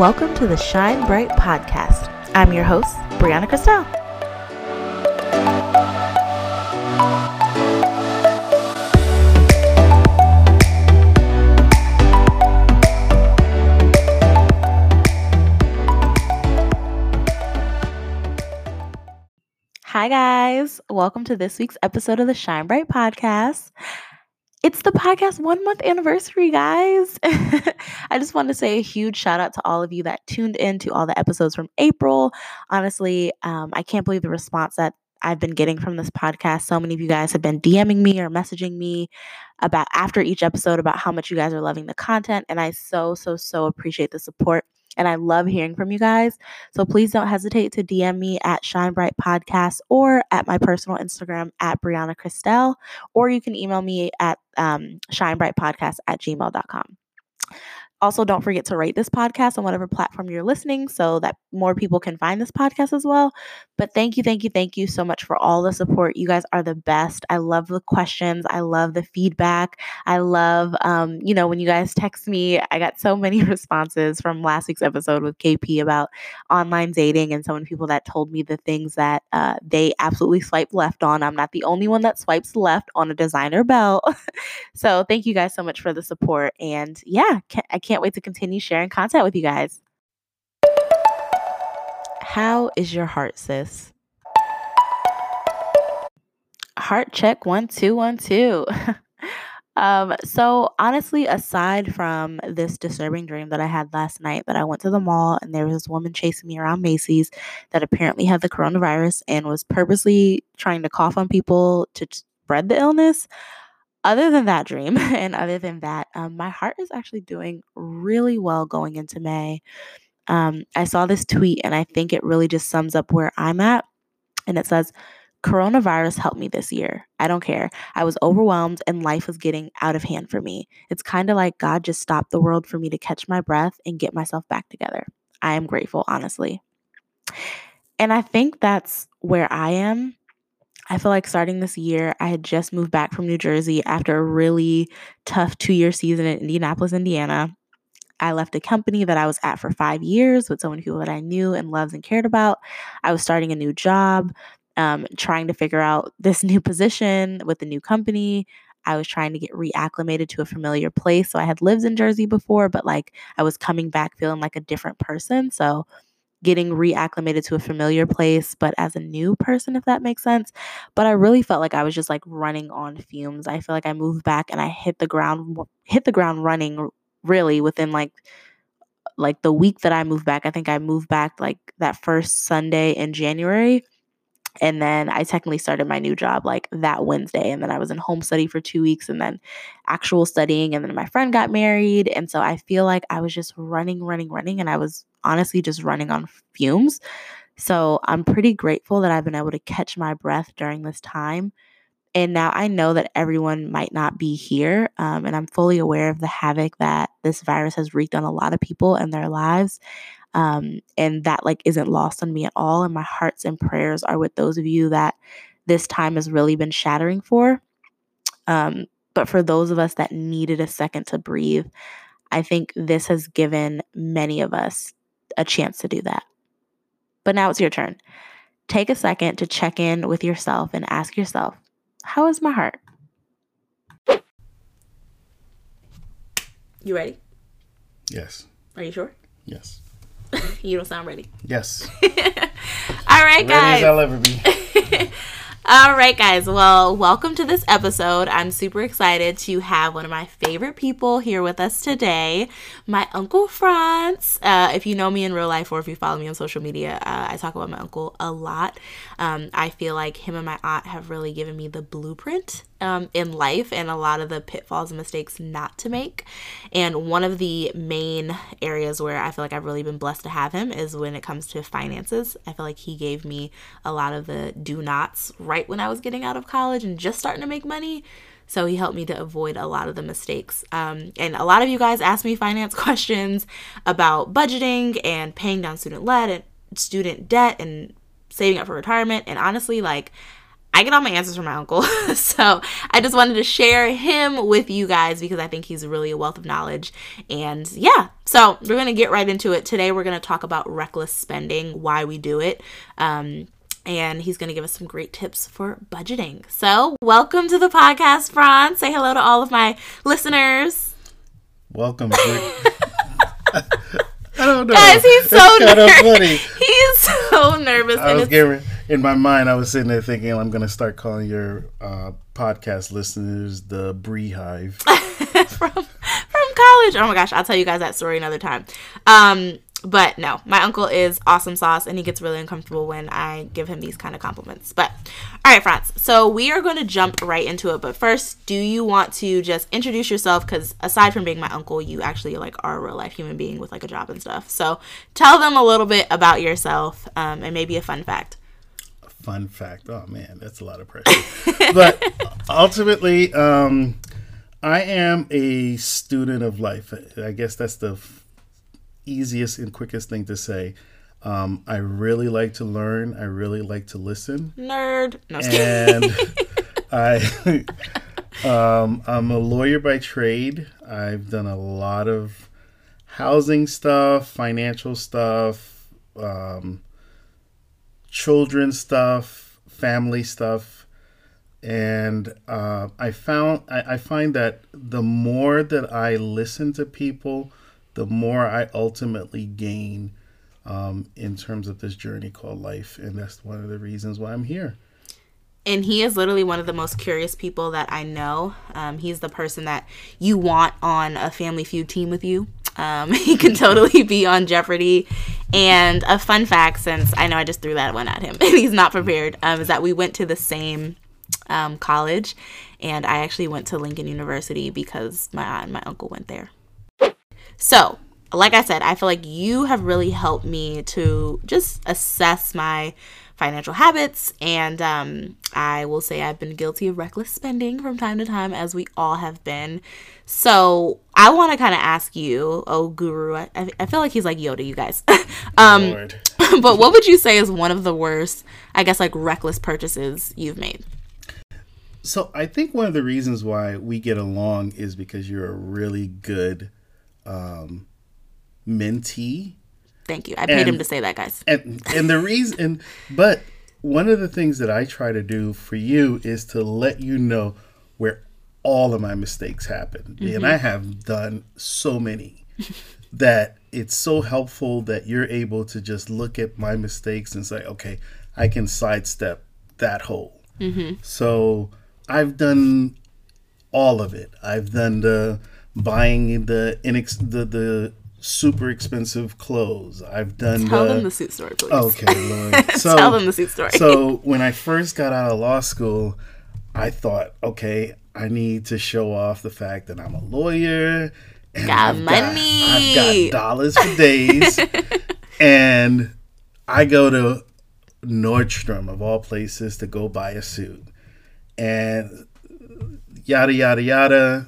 Welcome to the Shine Bright Podcast. I'm your host, Brianna Christel. Hi, guys. Welcome to this week's episode of the Shine Bright Podcast. It's the podcast one month anniversary, guys. I just want to say a huge shout out to all of you that tuned in to all the episodes from April. Honestly, um, I can't believe the response that I've been getting from this podcast. So many of you guys have been DMing me or messaging me about after each episode about how much you guys are loving the content. And I so, so, so appreciate the support. And I love hearing from you guys. So please don't hesitate to DM me at Shine Bright Podcast or at my personal Instagram at Brianna Christel, or you can email me at um, shinebrightpodcast at gmail.com. Also, don't forget to rate this podcast on whatever platform you're listening so that more people can find this podcast as well. But thank you, thank you, thank you so much for all the support. You guys are the best. I love the questions. I love the feedback. I love, um, you know, when you guys text me, I got so many responses from last week's episode with KP about online dating and so many people that told me the things that uh, they absolutely swipe left on. I'm not the only one that swipes left on a designer belt. so thank you guys so much for the support. And yeah, I can't can't wait to continue sharing content with you guys. How is your heart, sis? Heart check one, two, one, two. um, so honestly, aside from this disturbing dream that I had last night, that I went to the mall and there was this woman chasing me around Macy's that apparently had the coronavirus and was purposely trying to cough on people to spread the illness other than that dream and other than that, um, my heart is actually doing really well going into May. Um, I saw this tweet and I think it really just sums up where I'm at. And it says, Coronavirus helped me this year. I don't care. I was overwhelmed and life was getting out of hand for me. It's kind of like God just stopped the world for me to catch my breath and get myself back together. I am grateful, honestly. And I think that's where I am I feel like starting this year, I had just moved back from New Jersey after a really tough two year season in Indianapolis, Indiana. I left a company that I was at for five years with so many people that I knew and loved and cared about. I was starting a new job, um, trying to figure out this new position with the new company. I was trying to get reacclimated to a familiar place. So I had lived in Jersey before, but like I was coming back feeling like a different person. So getting reacclimated to a familiar place, but as a new person, if that makes sense. But I really felt like I was just like running on fumes. I feel like I moved back and I hit the ground, hit the ground running really within like like the week that I moved back. I think I moved back like that first Sunday in January and then I technically started my new job like that Wednesday. And then I was in home study for two weeks and then actual studying. And then my friend got married. And so I feel like I was just running, running, running. And I was honestly just running on fumes. So I'm pretty grateful that I've been able to catch my breath during this time. And now I know that everyone might not be here. Um, and I'm fully aware of the havoc that this virus has wreaked on a lot of people and their lives. Um, and that like isn't lost on me at all. And my hearts and prayers are with those of you that this time has really been shattering for. Um, but for those of us that needed a second to breathe, I think this has given many of us a chance to do that. But now it's your turn. Take a second to check in with yourself and ask yourself, how is my heart? You ready? Yes. Are you sure? Yes. you don't sound ready. Yes. All right, ready guys. As I'll ever be. All right, guys. Well, welcome to this episode. I'm super excited to have one of my favorite people here with us today, my Uncle Franz. Uh, if you know me in real life or if you follow me on social media, uh, I talk about my uncle a lot. Um, I feel like him and my aunt have really given me the blueprint um, in life and a lot of the pitfalls and mistakes not to make. And one of the main areas where I feel like I've really been blessed to have him is when it comes to finances. I feel like he gave me a lot of the do nots right when I was getting out of college and just starting to make money. So he helped me to avoid a lot of the mistakes. Um, and a lot of you guys asked me finance questions about budgeting and paying down student debt and student debt and saving up for retirement. And honestly, like I get all my answers from my uncle. so I just wanted to share him with you guys because I think he's really a wealth of knowledge. And yeah, so we're going to get right into it. Today, we're going to talk about reckless spending, why we do it. Um, and he's going to give us some great tips for budgeting. So, welcome to the podcast, Franz. Say hello to all of my listeners. Welcome. I don't know. Guys, he's so It's nervous. funny. He's so nervous. I was getting in my mind. I was sitting there thinking, I'm going to start calling your uh, podcast listeners the Bree Hive. from from college. Oh my gosh, I'll tell you guys that story another time. Um, but no, my uncle is awesome sauce, and he gets really uncomfortable when I give him these kind of compliments. But all right, Franz. So we are going to jump right into it. But first, do you want to just introduce yourself? Because aside from being my uncle, you actually like are a real life human being with like a job and stuff. So tell them a little bit about yourself, um, and maybe a fun fact. Fun fact. Oh man, that's a lot of pressure. but ultimately, um, I am a student of life. I guess that's the easiest and quickest thing to say. Um, I really like to learn. I really like to listen. Nerd. No, and I um, I'm a lawyer by trade. I've done a lot of housing stuff, financial stuff, um, children stuff, family stuff, and uh, I found I, I find that the more that I listen to people, the more I ultimately gain um, in terms of this journey called life, and that's one of the reasons why I'm here. and he is literally one of the most curious people that I know. Um, he's the person that you want on a Family Feud team with you. Um, he can totally be on Jeopardy. And a fun fact, since I know I just threw that one at him and he's not prepared, um, is that we went to the same um, college, and I actually went to Lincoln University because my aunt and my uncle went there. So, like I said, I feel like you have really helped me to just assess my financial habits. And um, I will say I've been guilty of reckless spending from time to time, as we all have been. So, I want to kind of ask you, oh, guru, I, I feel like he's like Yoda, you guys. um, but what would you say is one of the worst, I guess, like reckless purchases you've made? So I think one of the reasons why we get along is because you're a really good um, mentee, Thank you. I paid him to say that, guys. and and the reason, but one of the things that I try to do for you is to let you know where all of my mistakes happen, and I have done so many that it's so helpful that you're able to just look at my mistakes and say, okay, I can sidestep that hole. So I've done all of it. I've done the buying the inex- the the super expensive clothes. I've done Tell the, them the suit story, please. Okay, Lord. So, Tell them the suit story. so when I first got out of law school, I thought, okay, I need to show off the fact that I'm a lawyer. And Got I've money. I've got dollars for days. and I go to Nordstrom, of all places, to go buy a suit. And yada, yada, yada.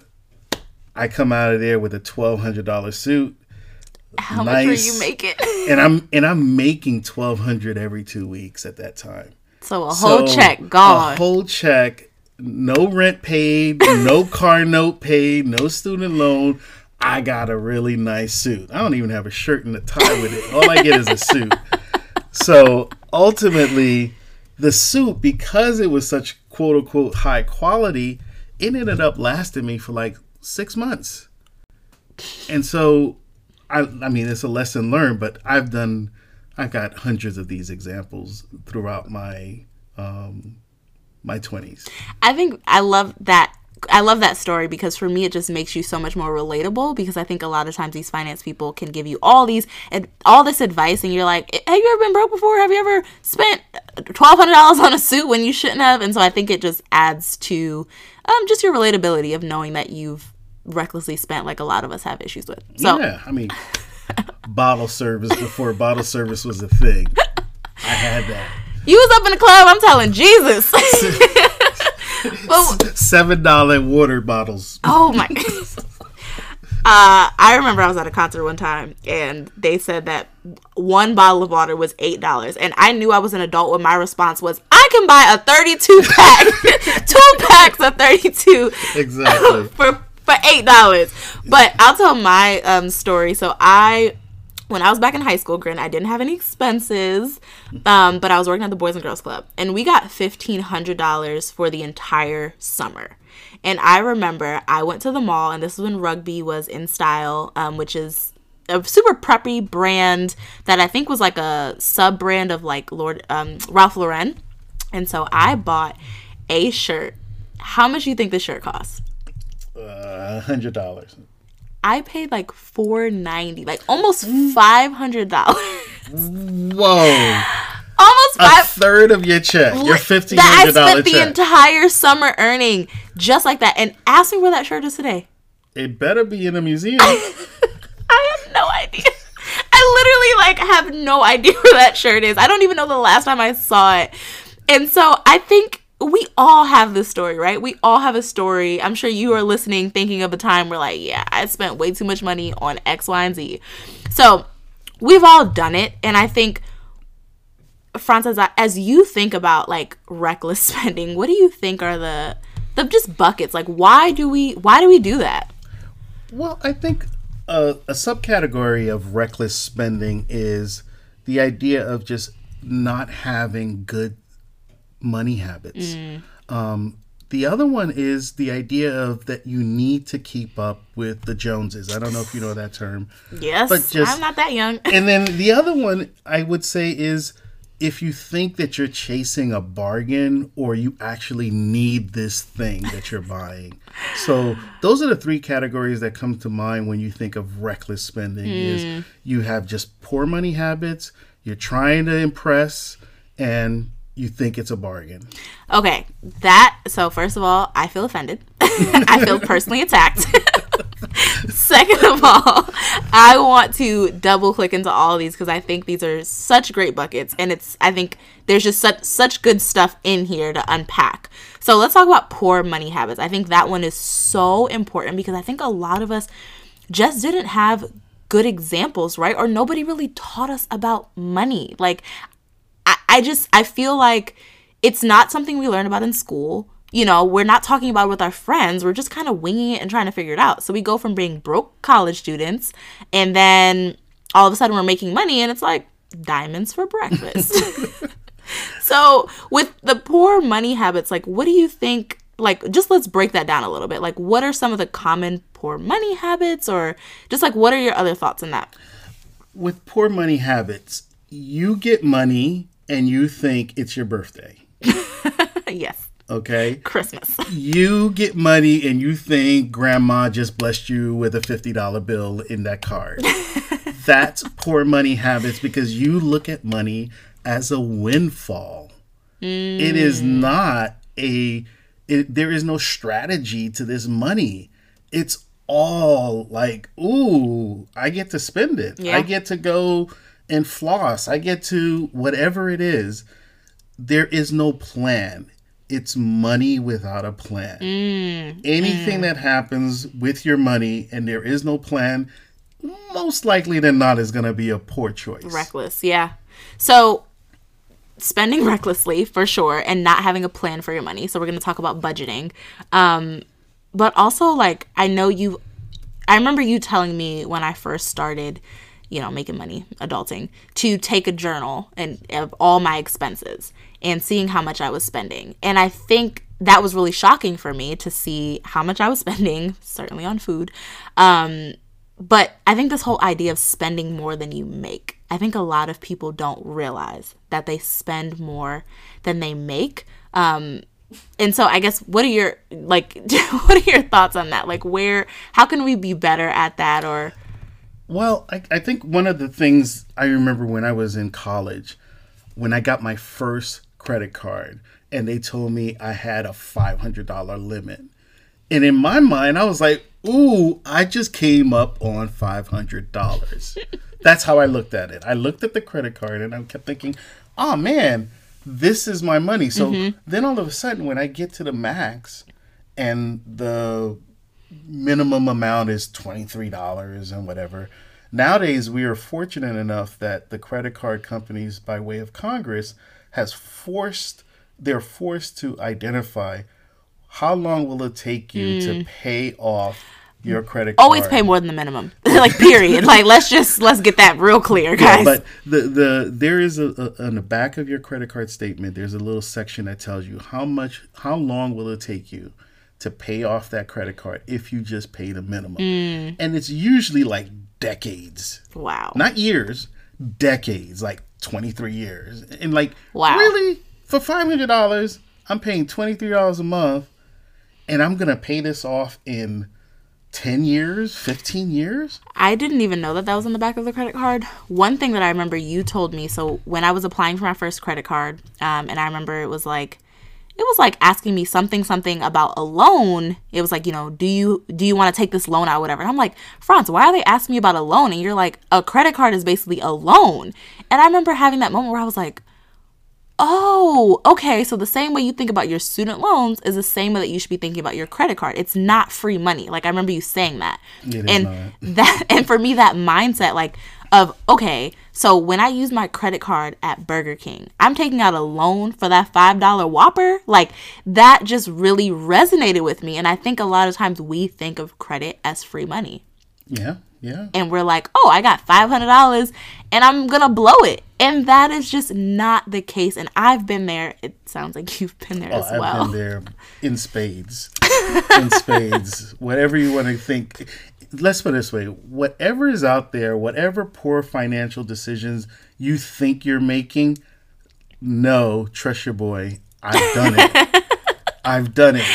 I come out of there with a $1,200 suit. How much were you nice. making? and I'm and I'm making twelve hundred every two weeks at that time. so a whole So, check gone. A whole check, no rent paid, no car note paid, no student loan. I got a really nice suit. I don't even have a shirt and a tie with it. All I get is a suit. So ultimately, the suit, because it was such quote unquote high quality, it ended up lasting me for like six months. And so, I, I mean, it's a lesson learned, but I've done, I've got hundreds of these examples throughout my, um, my twenties. I think I love that. I love that story because for me it just makes you so much more relatable because I think a lot of times these finance people can give you all these and all this advice and you're like, have you ever been broke before? Have you ever spent twelve hundred dollars on a suit when you shouldn't have? And so I think it just adds to um, just your relatability of knowing that you've recklessly spent like a lot of us have issues with. So yeah, I mean, bottle service before bottle service was a thing. I had that. you was up in the club, I'm telling Jesus. Seven dollar water bottles. Oh my. Uh, I remember I was at a concert one time and they said that one bottle of water was eight dollars, and I knew I was an adult when my response was, "I can buy a thirty-two pack, two packs of thirty-two, Exactly. for for eight dollars." But I'll tell my um, story. So I when I was back in high school, granted, I didn't have any expenses, um, but I was working at the Boys and Girls Club, and we got fifteen hundred dollars for the entire summer. And I remember I went to the mall, and this is when Rugby was in style, um, which is a super preppy brand that I think was like a sub brand of like Lord um, Ralph Lauren. And so I bought a shirt. How much do you think this shirt cost? Uh, hundred dollars. I paid like four ninety, like almost five hundred dollars. Whoa! almost A third of your check, your fifteen that I hundred dollar spent the entire summer earning just like that. And ask me where that shirt is today. it better be in a museum. I have no idea. I literally like have no idea where that shirt is. I don't even know the last time I saw it. And so I think we all have this story, right? We all have a story. I'm sure you are listening thinking of a time where like, yeah, I spent way too much money on X, Y, and Z. So we've all done it. And I think Franz, as you think about like reckless spending, what do you think are the the just buckets? Like why do we why do we do that? Well, I think a, a subcategory of reckless spending is the idea of just not having good money habits. Um, the other one is the idea of that you need to keep up with the Joneses. I don't know if you know that term. Yes, But just- I'm not that young. And then the other one I would say is if you think that you're chasing a bargain or you actually need this thing that you're buying. So those are the three categories that come to mind when you think of reckless spending is you have just poor money habits, you're trying to impress and you think it's a bargain. Okay, that so first of all, I feel offended. I feel personally attacked. Second of all, I want to double click into all these because I think these are such great buckets, and it's I think there's just such such good stuff in here to unpack. So let's talk about poor money habits. I think that one is so important because I think a lot of us just didn't have good examples, right? Or nobody really taught us about money. Like I, just I feel like it's not something we learn about in school. You know, we're not talking about it with our friends. We're just kind of winging it and trying to figure it out. So we go from being broke college students, and then all of a sudden we're making money, and it's like diamonds for breakfast. so with the poor money habits, like what do you think? Like, just let's break that down a little bit. Like, what are some of the common poor money habits, or just like what are your other thoughts on that? With poor money habits, you get money and you think it's your birthday. yes, Okay? Christmas. you get money and you think grandma just blessed you with a $50 bill in that card. That's poor money habits because you look at money as a windfall. It is mm. not a, it, there is no strategy to this money. It's all like, ooh, I get to spend it. Yeah. I get to go and floss. I get to whatever it is. There is no plan. It's money without a plan. Anything that happens with your money and there is no plan, most likely than not is going to be a poor choice. reckless yeah so spending recklessly for sure and not having a plan for your money so we're going to talk about budgeting um but also like i know you i remember you telling me when i first started you know making money adulting to take a journal and of all my expenses and seeing how much i was spending and i think that was really shocking for me to see how much i was spending certainly on food um but I think this whole idea of spending more than you make, I think a lot of people don't realize that they spend more than they make. Um, and so I guess what are your like what are your thoughts on that? Like where how can we be better at that or Well, I, I think one of the things I remember when I was in college, when I got my first credit card, and they told me I had a $500 limit. And in my mind, I was like, ooh, I just came up on $500. That's how I looked at it. I looked at the credit card and I kept thinking, oh man, this is my money. So mm-hmm. then all of a sudden, when I get to the max and the minimum amount is $23 and whatever. Nowadays, we are fortunate enough that the credit card companies, by way of Congress, has forced they're forced to identify how long will it take you Mm. to pay off your credit card. Always pay more than the minimum. like period. like let's just let's get that real clear, guys. Yeah, but the the there is a, a on the back of your credit card statement. There's a little section that tells you how much, how long will it take you to pay off that credit card if you just pay the minimum, Mm. and it's usually like decades, wow. not years, decades, like 23 years, and like Wow. really for five hundred dollars, I'm paying twenty three dollars a month, and I'm gonna pay this off in. 10 years 15 years I didn't even know that that was on the back of the credit card. One thing that I remember you told me. So when I was applying for my first credit card, um, and I remember it was like, it was like asking me something something about a loan. It was like, you know, do you do you want to take this loan out, whatever. And I'm like, Franz, why are they asking me about a loan? And you're like, a credit card is basically a loan. And I remember having that moment where I was like, Oh, okay. So the same way you think about your student loans is the same way that you should be thinking about your credit card. It's not free money. Like I remember you saying that. It is and not. that and for me that mindset like of okay, so when I use my credit card at Burger King, I'm taking out a loan for that $5 Whopper. Like that just really resonated with me and I think a lot of times we think of credit as free money yeah yeah and we're like, oh, I got $500 and I'm going to blow it. And that is just not the case. And I've been there. It sounds like you've been there Oh, as I've well. been there in spades. in spades. Whatever you want to think. Let's put it this way whatever is out there, whatever poor financial decisions you think you're making, no, trust your boy. I've done it. I've done it.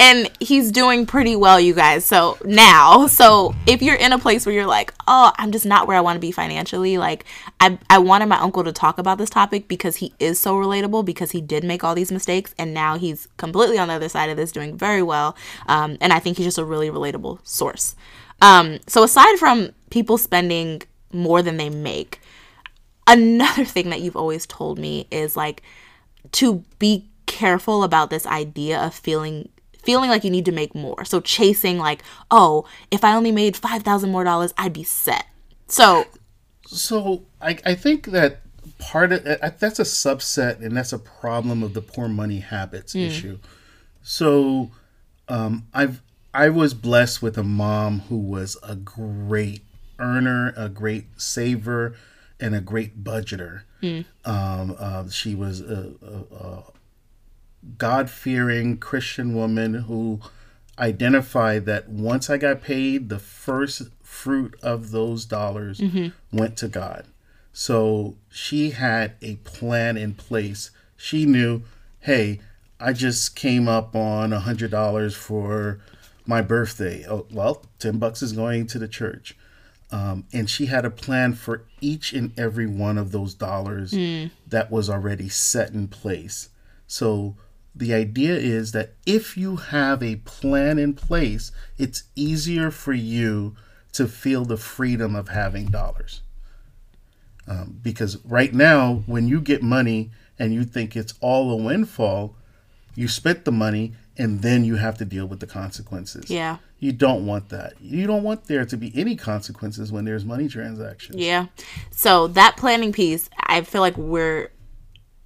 And he's doing pretty well, you guys. So now, so if you're in a place where you're like, oh, I'm just not where I want to be financially, like, I, I wanted my uncle to talk about this topic because he is so relatable because he did make all these mistakes and now he's completely on the other side of this doing very well. Um, and I think he's just a really relatable source. Um, so aside from people spending more than they make, another thing that you've always told me is like to be careful about this idea of feeling feeling like you need to make more. So chasing like, oh, if I only made 5,000 more dollars, I'd be set. So, So I, I think that part of that's a subset and that's a problem of the poor money habits issue. So um, I've I was blessed with a mom who was a great earner, a great saver, and a great budgeter. Um, uh, she was a, a, a God fearing Christian woman who identified that once I got paid, the first fruit of those dollars went to God. So she had a plan in place. She knew, hey, I just came up on a hundred dollars for my birthday. Oh, well, ten bucks is going to the church. Um, and she had a plan for each and every one of those dollars that was already set in place. So the idea is that if you have a plan in place, it's easier for you to feel the freedom of having dollars. Um, because right now, when you get money and you think it's all a windfall, you spent the money and then you have to deal with the consequences. yeah. You don't want that. You don't want there to be any consequences when there's money transactions. Yeah. So that planning piece, I feel like we're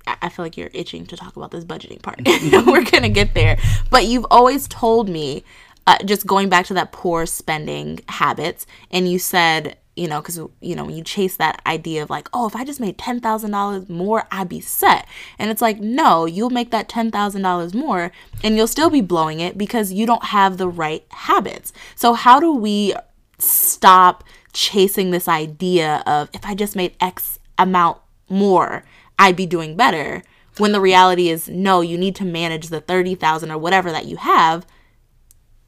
I feel like you're itching to talk about this budgeting part. we're going to get there. But you've always told me uh, just going back to that poor spending habits and you said you know because you know when you chase that idea of like oh if i just made $10000 more i'd be set. And it's like no you'll make that $10000 more and you'll still be blowing it because you don't have the right habits. So how do we stop chasing this idea of if i just made x amount more i'd be doing better when the reality is no you need to manage the 30000 or whatever that you have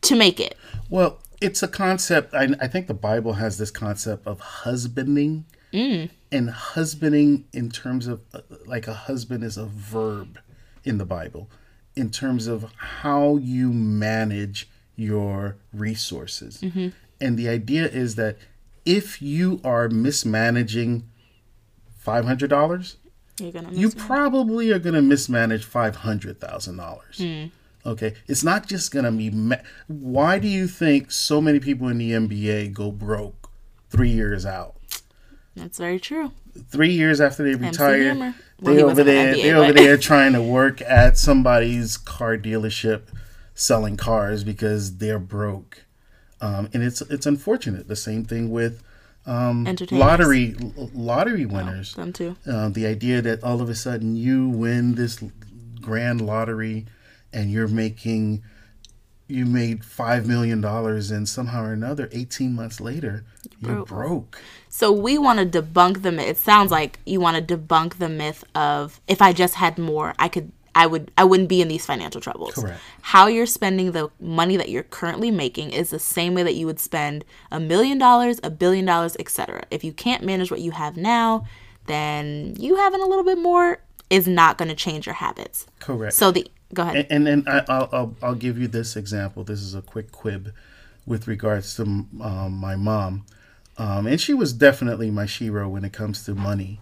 to make it? Well, it's a concept. I, I think the Bible has this concept of husbanding. Mm. And husbanding, in terms of uh, like a husband, is a verb in the Bible, in terms of how you manage your resources. Mm-hmm. And the idea is that if you are mismanaging $500, you're gonna you probably are going to mismanage five hundred thousand dollars. Mm. Okay, it's not just gonna be. Ma- Why do you think so many people in the NBA go broke three years out? That's very true. Three years after they retire. Well, they he over there. NBA, They over there trying to work at somebody's car dealership, selling cars because they're broke, um, and it's it's unfortunate. The same thing with um, lottery l- lottery winners. Them too. Uh, the idea that all of a sudden you win this grand lottery and you're making you made five million dollars and somehow or another 18 months later you're Broke. broke So we want to debunk the myth. It sounds like you want to debunk the myth of if I just had more, I could I would I wouldn't be in these financial troubles. Correct. How you're spending the money that you're currently making is the same way that you would spend a million dollars, a billion dollars, etc. If you can't manage what you have now, then you having a little bit more is not going to change your habits. correct So the go ahead. and and, and I, I'll, I'll I'll give you this example. This is a quick quib with regards to um, my mom, um, and she was definitely my shero when it comes to money.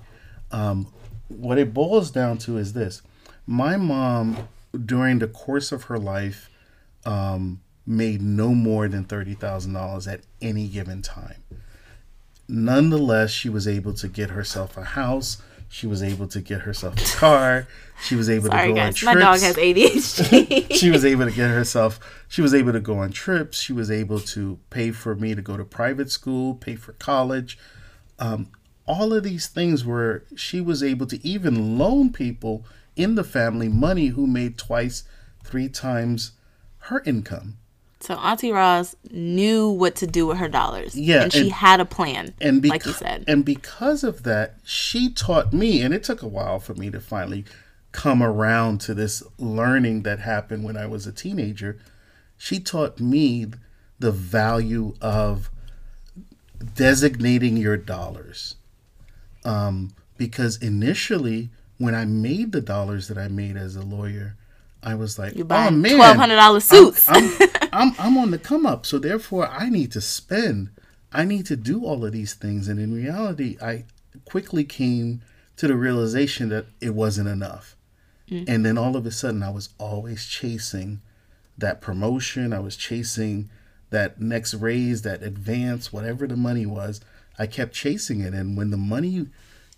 Um, what it boils down to is this: my mom, during the course of her life, um, made no more than thirty thousand dollars at any given time. Nonetheless, she was able to get herself a house. She was able to get herself a car. She was able Sorry to go on trips my dog has ADHD. she was able to get herself she was able to go on trips. She was able to pay for me to go to private school pay for college. Um, all of these things where she was able to even loan people in the family money who made twice three times her income so Auntie Roz knew what to do with her dollars. Yeah, and she and- had a plan. and beca- like you said. and because of that she taught me and it took a while for me to finally come around to this learning that happened when i was a teenager she taught me the value of designating your dollars um, because initially when i made the dollars that i made as a lawyer i was like You oh buying man twelve hundred dollar suits. I'm, I'm I'm on the come up, so therefore I need to spend. I need to do all of these things, and in reality, I quickly came to the realization that it wasn't enough. Mm. And then all of a sudden, I was always chasing that promotion. I was chasing that next raise, that advance, whatever the money was. I kept chasing it, and when the money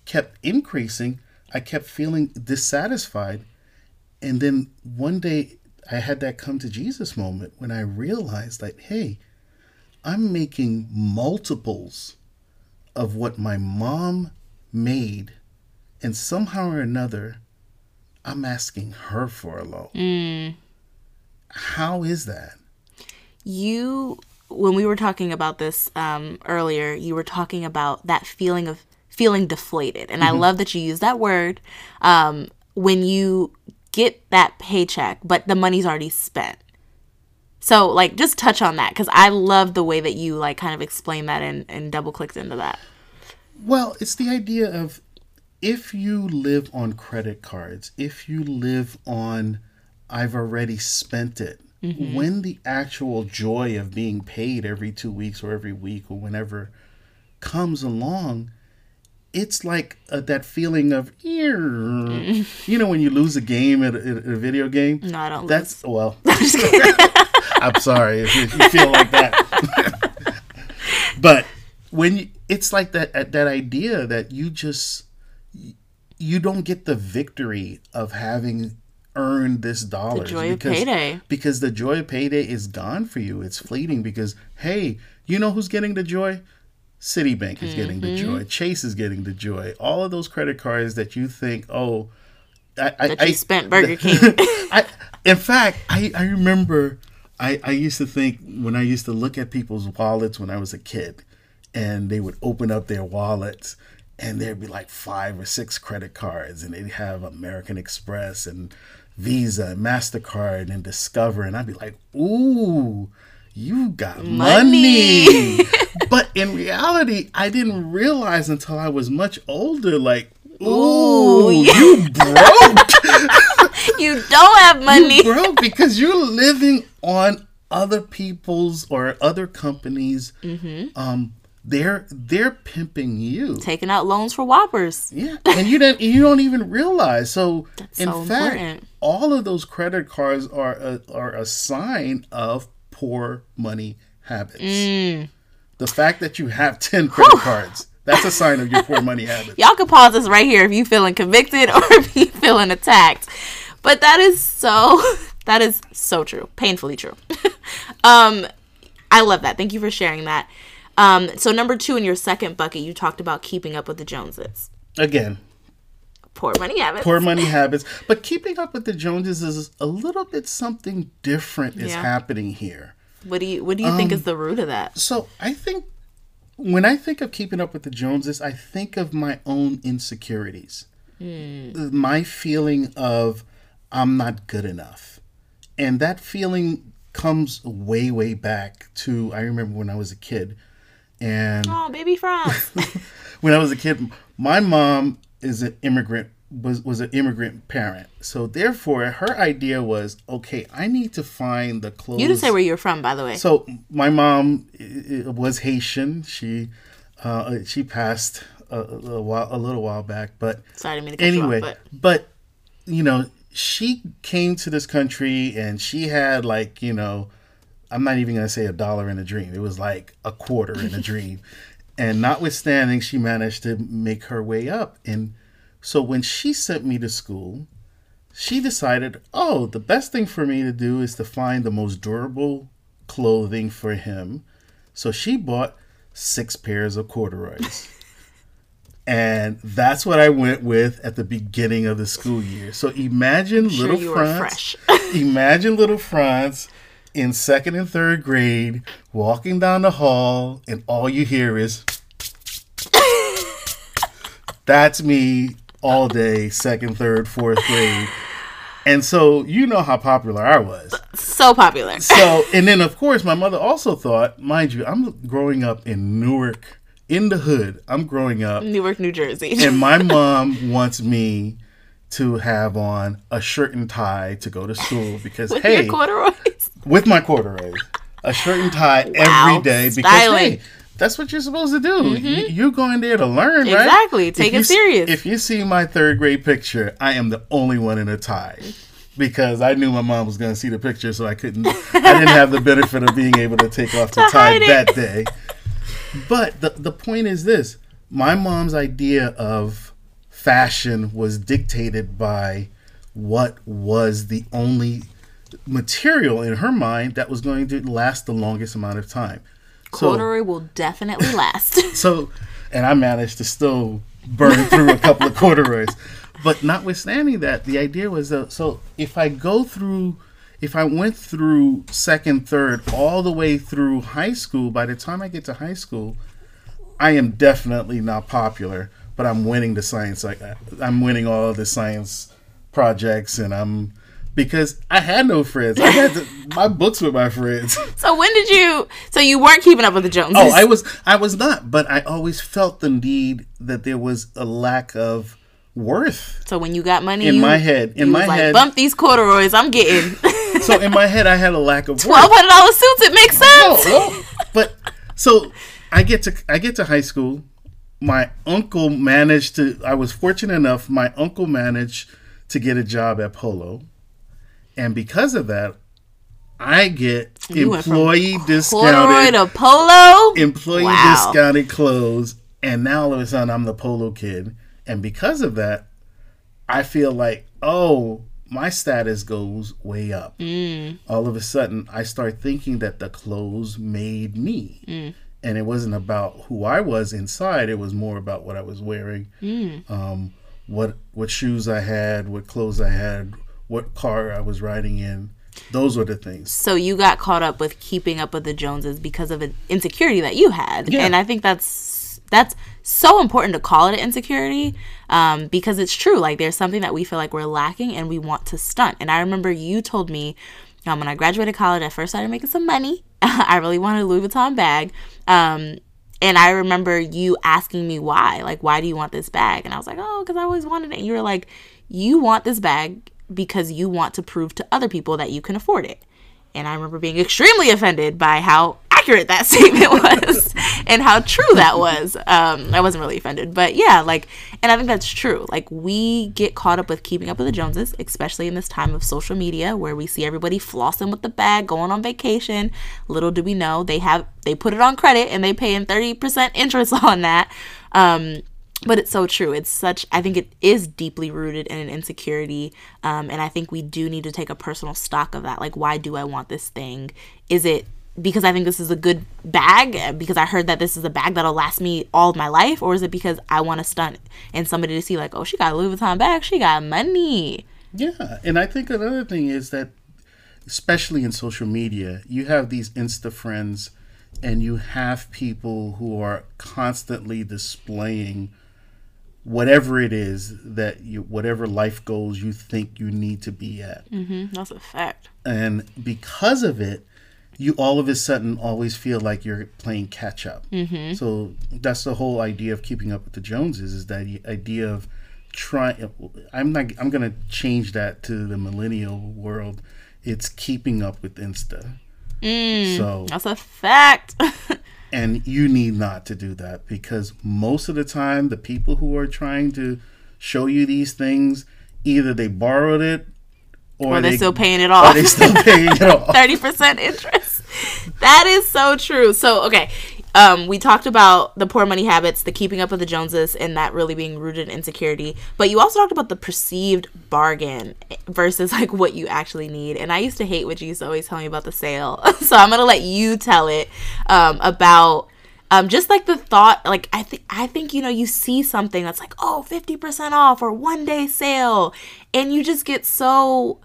kept increasing, I kept feeling dissatisfied. And then one day I had that come to Jesus moment when I realized that, hey, I'm making multiples of what my mom made. And somehow or another, I'm asking her for a loan. How is that? you when we were talking about this um, earlier you were talking about that feeling of feeling deflated and i love that you use that word um, when you get that paycheck but the money's already spent. So like just touch on that because i love the way that you like kind of explain that and, and double clicked into that. Well, it's the idea of if you live on credit cards, if you live on I've already spent it, mm-hmm. when the actual joy of being paid every two weeks or every week or whenever comes along, it's like uh, that feeling of, you know, when you lose a game at a, at a video game. no i don't That's well. I'm sorry if you, feel like that, but when you, it's like that that idea that you just you don't get the victory of having earned this of payday. because the joy of payday is gone for you. It's fleeting because hey, you know who's getting the joy? Citibank is getting the Mm-hmm. joy. Chase is getting the joy. All of those credit cards that you think, oh, I, I, that I spent burger king I, in fact, I, I remember I, I used to think when I used to look at people's wallets when I was a kid, and they would open up their wallets, and there'd be like five or six credit cards, and they'd have American Express and Visa, and Mastercard, and Discover, and I'd be like, ooh. You got Money. money. but in reality, I didn't realize until I was much older, like, ooh, Ooh, you broke. you don't have money broke because you're living on other people's or other companies' um, they're they're pimping you. Taking out loans for whoppers. Yeah, and you don't you don't even realize. So That's in so fact, important. all of those credit cards are a, are a sign of poor money habits. Mm. The fact that you have ten credit cards, that's a sign of your poor money habits. Y'all can pause this right here if you feeling convicted or if you feeling attacked. But that is so that is so true. Painfully true. um I love that. Thank you for sharing that. Um so number 2 in your second bucket you talked about keeping up with the Joneses. Again, Poor money habits. poor money habits. But keeping up with the Joneses is a little bit something different is Yeah. happening here. What do you what do you think Um, is the root of that? So I think when I think of keeping up with the Joneses, I think of my own insecurities. My feeling of I'm not good enough. And that feeling comes way, way back to I remember when I was a kid. And Oh, baby Franz. when I was a kid, my mom is an immigrant was was an immigrant parent. So therefore her idea was, okay, I need to find the clothes you didn't say where you're from, by the way. so my mom was Haitian. She uh, she passed a, a while, a little while back, but Sorry, to cut anyway, you off, but but you know, she came to this country and she had like you know, I'm not even gonna say a dollar in a dream. It was like a quarter in a dream, and notwithstanding, she managed to make her way up. And so when she sent me to school, she decided, oh, the best thing for me to do is to find the most durable clothing for him. So she bought six pairs of corduroys. and that's what I went with at the beginning of the school year. So imagine sure little you were Franz. fresh. imagine little Franz in second and third grade walking down the hall, and all you hear is that's me all day, second, third, fourth grade. And so you know how popular I was. so popular. So, and then of course, my mother also thought, mind you, I'm growing up in Newark, in the hood. I'm growing up, Newark, New Jersey. and my mom wants me to have on a shirt and tie to go to school because With hey, corduroys. with my corduroys, a shirt and tie Wow, every day because styling. hey, that's what you're supposed to do. Mm-hmm. You- You're going there to learn, right? Exactly. Take If it you serious. If you see my third grade picture, I am the only one in a tie. Because I knew my mom was going to see the picture, so I couldn't. I didn't have the benefit of being able to take off the tie that day. But the the point is this: my mom's idea of fashion was dictated by what was the only material in her mind that was going to last the longest amount of time. So, Corduroy will definitely last. so, and I managed to still burn through a couple of corduroys. But notwithstanding that, the idea was that so if I go through, if I went through second, third, all the way through high school, by the time I get to high school, I am definitely not popular, but I'm winning the science. Like I'm winning all of the science projects, and I'm because I had no friends. I had to, my books with my friends. so when did you? So you weren't keeping up with the Joneses. Oh, I was I was not, but I always felt the need that there was a lack of worth So when you got money, in you, my head. In my like, head, bump these corduroys. I'm getting so in my head, I had a lack of twelve hundred dollar suits. It makes No, sense. no. But so I get to I get to high school. My uncle managed to. I was fortunate enough. My uncle managed to get a job at Polo, and because of that, I get You employee discounted to polo. employee Wow. discounted clothes, and now all of a sudden I'm the polo kid, and because of that, I feel like oh my status goes way up. Mm. All of a sudden, I start thinking that the clothes made me, Mm. And it wasn't about who I was inside. It was more about what I was wearing, Mm. um, what what shoes I had, what clothes I had, what car I was riding in. Those were the things. So you got caught up with keeping up with the Joneses because of an insecurity that you had, Yeah. and I think that's that's so important to call it an insecurity um, because it's true. Like there's something that we feel like we're lacking and we want to stunt. And I remember you told me um, when I graduated college, I first started making some money. I really wanted a Louis Vuitton bag. Um, and I remember you asking me why, like, why do you want this bag? And I was like, oh, because I always wanted it. And you were like, you want this bag because you want to prove to other people that you can afford it. And I remember being extremely offended by how accurate that statement was and how true that was. Um, I wasn't really offended, but yeah, like, and I think that's true. Like, we get caught up with keeping up with the Joneses, especially in this time of social media where we see everybody flossing with the bag, going on vacation. Little do we know they have they put it on credit and they pay in thirty percent interest on that. Um, but it's so true. It's such, I think it is deeply rooted in an insecurity. Um, and I think we do need to take a personal stock of that. Like, why do I want this thing? Is it because I think this is a good bag? Because I heard that this is a bag that'll last me all of my life? Or is it because I want to stunt and somebody to see, like, oh, she got a Louis Vuitton bag, she got money? Yeah. And I think another thing is that, especially in social media, you have these Insta friends and you have people who are constantly displaying whatever it is that you whatever life goals you think you need to be at mm-hmm, that's a fact and because of it you all of a sudden always feel like you're playing catch up. Mm-hmm. so that's the whole idea of keeping up with the joneses is that idea of trying i'm not i'm gonna change that to the millennial world. It's keeping up with insta. Mm, so that's a fact. And you need not to do that because most of the time, the people who are trying to show you these things, either they borrowed it or, they're they, still paying it off. They still paying it off. 30% interest. That is so true. So, okay. Um, we talked about the poor money habits, the keeping up with the Joneses, and that really being rooted in insecurity. But you also talked about the perceived bargain versus like what you actually need. And I used to hate what you used to always tell me about the sale. so I'm gonna let you tell it um, about um, just like the thought like i think i think you know you see something that's like oh 50% off or one day sale and you just get so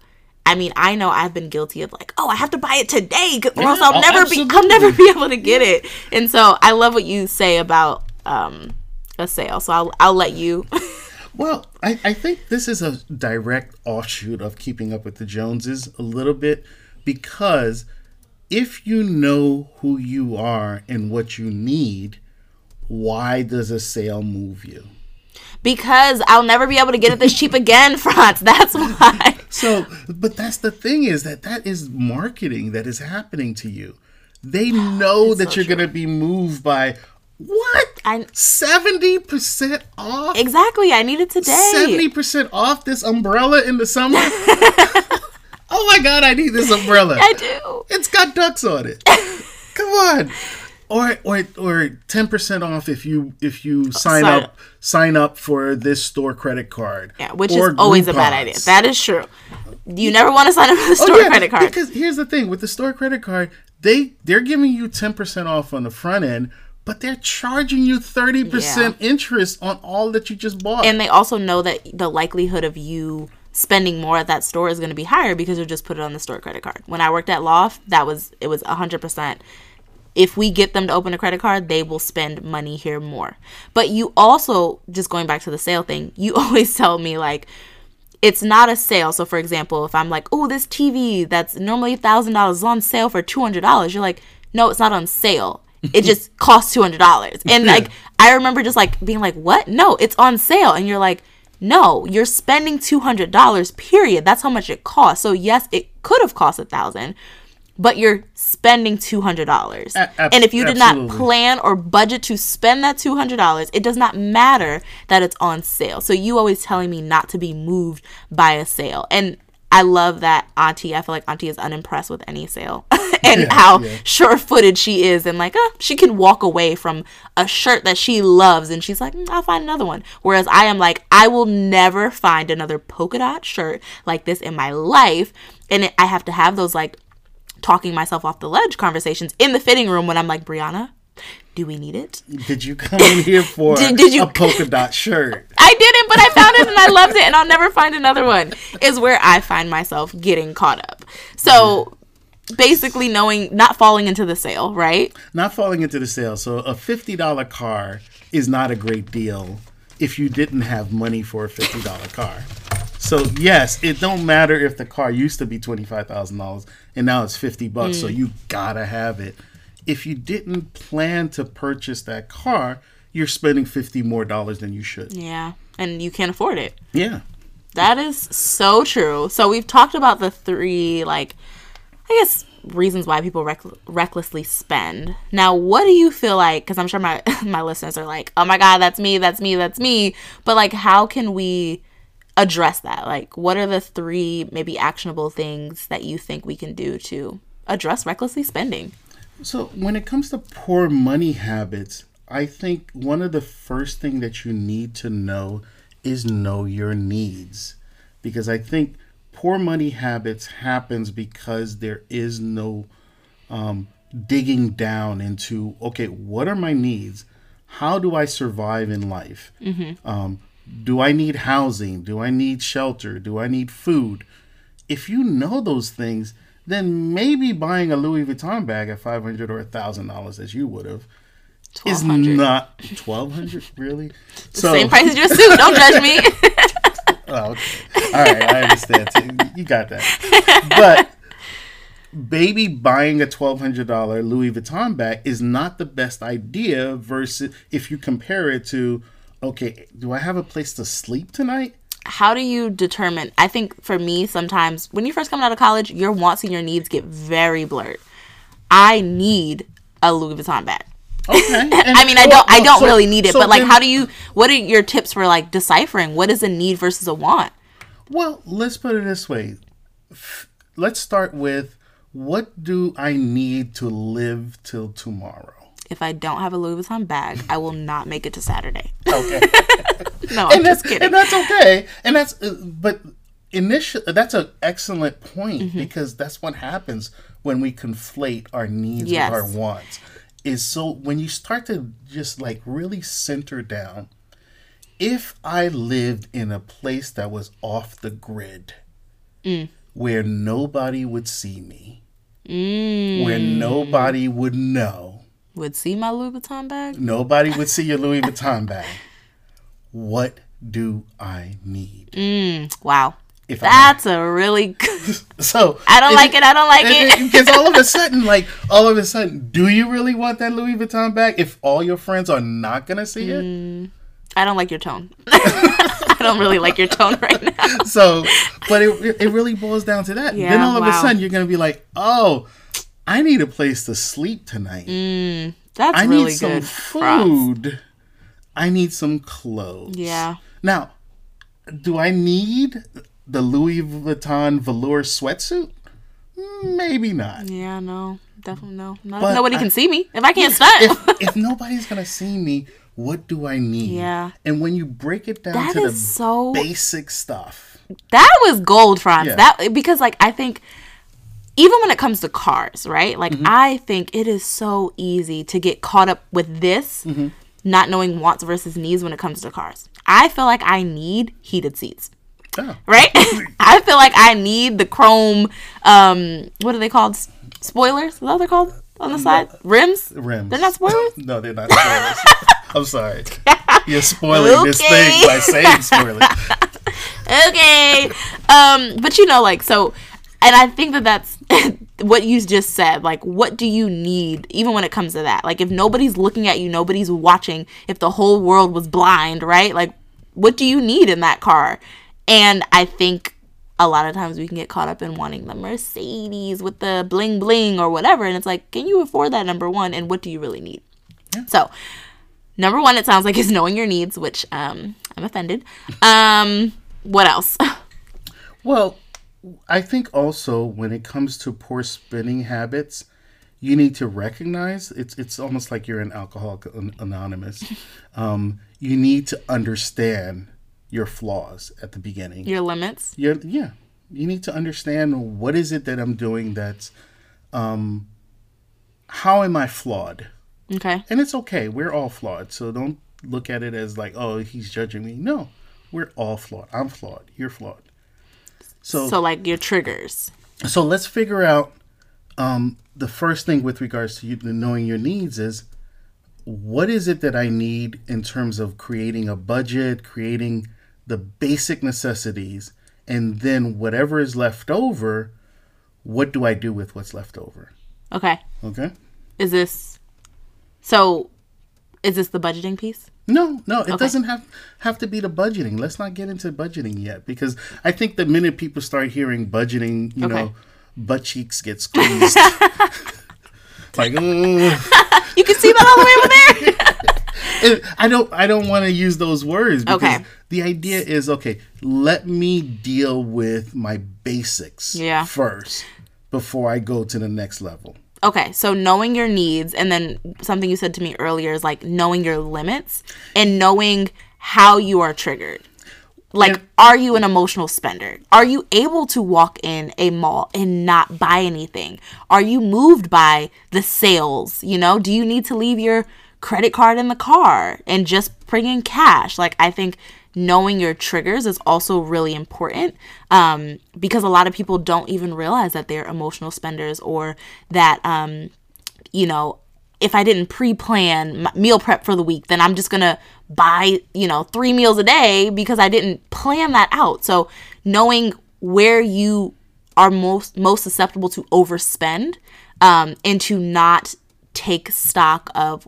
I mean, I know I've been guilty of like, oh, I have to buy it today, because or else I'll oh, never absolutely. be, I'll never be able to get it. And so I love what you say about um, a sale. So I'll, I'll let you. well, I, I think this is a direct offshoot of keeping up with the Joneses a little bit because if you know who you are and what you need, why does a sale move you? because I'll never be able to get it this cheap again, Franz. That's why. So, but that's the thing is that that is marketing that is happening to you. They know that so you're going to be moved by what? Seventy percent off? Exactly. I need it today. Seventy percent off this umbrella in the summer. oh my god, I need this umbrella. I do. It's got ducks on it. Come on or or or ten percent off if you if you sign, sign up sign up for this store credit card. Yeah, which is always a bad idea. That is true. You never want to sign up for the oh, store oh, yeah, credit card because here's the thing with the store credit card, they they're giving you ten percent off on the front end. But they're charging you 30% yeah. interest on all that you just bought. And they also know that the likelihood of you spending more at that store is going to be higher because you just put it on the store credit card. When I worked at Loft, that was it was 100% if we get them to open a credit card, they will spend money here more. But you also, just going back to the sale thing, you always tell me like, it's not a sale. So, for example, if I'm like, oh, this TV that's normally $1,000 is on sale for $200, you're like, no, it's not on sale. It just costs $200. And like, I remember just like being like, what? No, it's on sale. And you're like, no, you're spending $200, period. That's how much it costs. So, yes, it could have cost a thousand but you're spending $200. A- and if you did absolutely. not plan or budget to spend that $200, it does not matter that it's on sale. So you always telling me not to be moved by a sale. And I love that Auntie. I feel like Auntie is unimpressed with any sale and yeah, how yeah. sure footed she is. And like, uh, she can walk away from a shirt that she loves and she's like, mm, I'll find another one. Whereas I am like, I will never find another polka dot shirt like this in my life. And it, I have to have those like talking myself off the ledge conversations in the fitting room when I'm like, Brianna, do we need it? Did you come in here for did, did you, a polka dot shirt? I didn't, but I found it and I loved it, and I'll never find another one. Is where I find myself getting caught up. So basically, knowing not falling into the sale, right? Not falling into the sale. So a fifty dollar car is not a great deal if you didn't have money for a fifty dollar car. So yes, it don't matter if the car used to be twenty five thousand dollars and now it's fifty bucks. Mm. So you gotta have it. If you didn't plan to purchase that car, you're spending fifty more dollars than you should. Yeah, and you can't afford it. Yeah, that is so true. So we've talked about the three like I guess reasons why people rec- recklessly spend. Now, what do you feel like? Because I'm sure my my listeners are like, "Oh my God, that's me, that's me, that's me." But like, how can we address that? Like, what are the three maybe actionable things that you think we can do to address recklessly spending? So, when it comes to poor money habits, I think one of the first thing that you need to know is know your needs, because I think poor money habits happens because there is no um, digging down into okay, what are my needs? How do I survive in life? Um, do I need housing? Do I need shelter? Do I need food? If you know those things, then maybe buying a Louis Vuitton bag at five hundred or thousand dollars, as you would have, is not twelve hundred really. So Same price as your suit. Don't judge me. Oh, okay. All right, I understand. You got that. But baby buying a twelve hundred dollar Louis Vuitton bag is not the best idea. Versus if you compare it to, okay, do I have a place to sleep tonight? How do you determine i think for me sometimes when you first come out of college your wants and your needs get very blurred i need a louis vuitton bag Okay. i mean i don't i don't so- really need it so but like how do you what are your tips for like deciphering what is a need versus a want Well, let's put it this way. Let's start with what do I need to live till tomorrow? If i don't have a louis vuitton bag i will not make it to saturday Okay. no i'm and just that's kidding and that's okay. And that's uh, but initial that's an excellent point Mm-hmm. because that's what happens when we conflate our needs Yes. with our wants. Is so when you start to just like really center down. If I lived in a place that was off the grid, Mm. where nobody would see me, mm, where nobody would know, would see my louis vuitton bag nobody would see your Louis Vuitton bag. What do I need? mm, wow If that's a really good So i don't like it i don't like it Because all of a sudden, like all of a sudden, do you really want that Louis Vuitton bag? If all your friends are not gonna see it, Mm. I don't like your tone. I don't really like your tone right now. so but it it really boils down to that. then all of a sudden, you're gonna be like, oh, I need a place to sleep tonight. Mm, that's I really need some good. Props. food. I need some clothes. Yeah. Now, do I need the Louis Vuitton velour sweatsuit? Maybe not. Yeah, no. Definitely no. Not But if nobody I- can see me. If I can't stunt. if, if nobody's gonna see me, what do I need? Yeah. And when you break it down That to the so basic stuff, that was gold, Franz. Yeah. That because like I think even when it comes to cars, right? Like Mm-hmm. I think it is so easy to get caught up with this, Mm-hmm. not knowing wants versus needs when it comes to cars. I feel like I need heated seats. oh, right? I feel like I need the chrome. Um, what are they called? Spoilers? Is that what they're called on the side? Rims? rims. They're not spoilers. no, they're not spoilers. I'm sorry. You're spoiling this thing by saying spoilers. okay. Um, but you know, like so, and I think that that's what you just said. Like, what do you need, even when it comes to that? Like, if nobody's looking at you, nobody's watching. If the whole world was blind, right? Like, what do you need in that car? And I think a lot of times we can get caught up in wanting the Mercedes with the bling bling or whatever. And it's like, can you afford that? Number one, and what do you really need? So, number one, it sounds like is knowing your needs, which um, I'm offended. Um, what else? Well, I think also when it comes to poor spending habits, you need to recognize it's it's almost like you're an alcoholic an- anonymous. Um, you need to understand your flaws at the beginning. your limits. You're, yeah, you need to understand what is it that I'm doing that's, um, how am I flawed? Okay. And it's okay. We're all flawed. So don't look at it as like, oh, he's judging me. No, we're all flawed. I'm flawed. You're flawed. So So like your triggers. so let's figure out um, the first thing with regards to you knowing your needs is what is it that I need in terms of creating a budget, creating the basic necessities, and then whatever is left over, what do I do with what's left over? Okay. Okay. Is this so is this the budgeting piece? No, no, it doesn't have have to be the budgeting. Let's not get into budgeting yet because I think the minute people start hearing budgeting, you Okay. know, butt cheeks get squeezed. like. You can see that all the way over there. I don't I don't want to use those words because Okay. the idea is okay, let me deal with my basics Yeah. first before I go to the next level. Okay, so knowing your needs, and then something you said to me earlier is like knowing your limits and knowing how you are triggered. Like, And- are you an emotional spender? Are you able to walk in a mall and not buy anything? Are you moved by the sales? You know, do you need to leave your credit card in the car and just bring in cash? Like, I think knowing your triggers is also really important um, because a lot of people don't even realize that they're emotional spenders or that um, you know, if I didn't pre-plan meal prep for the week, then I'm just gonna buy, you know, three meals a day because I didn't plan that out. So knowing where you are most most susceptible to overspend, um, and to not take stock of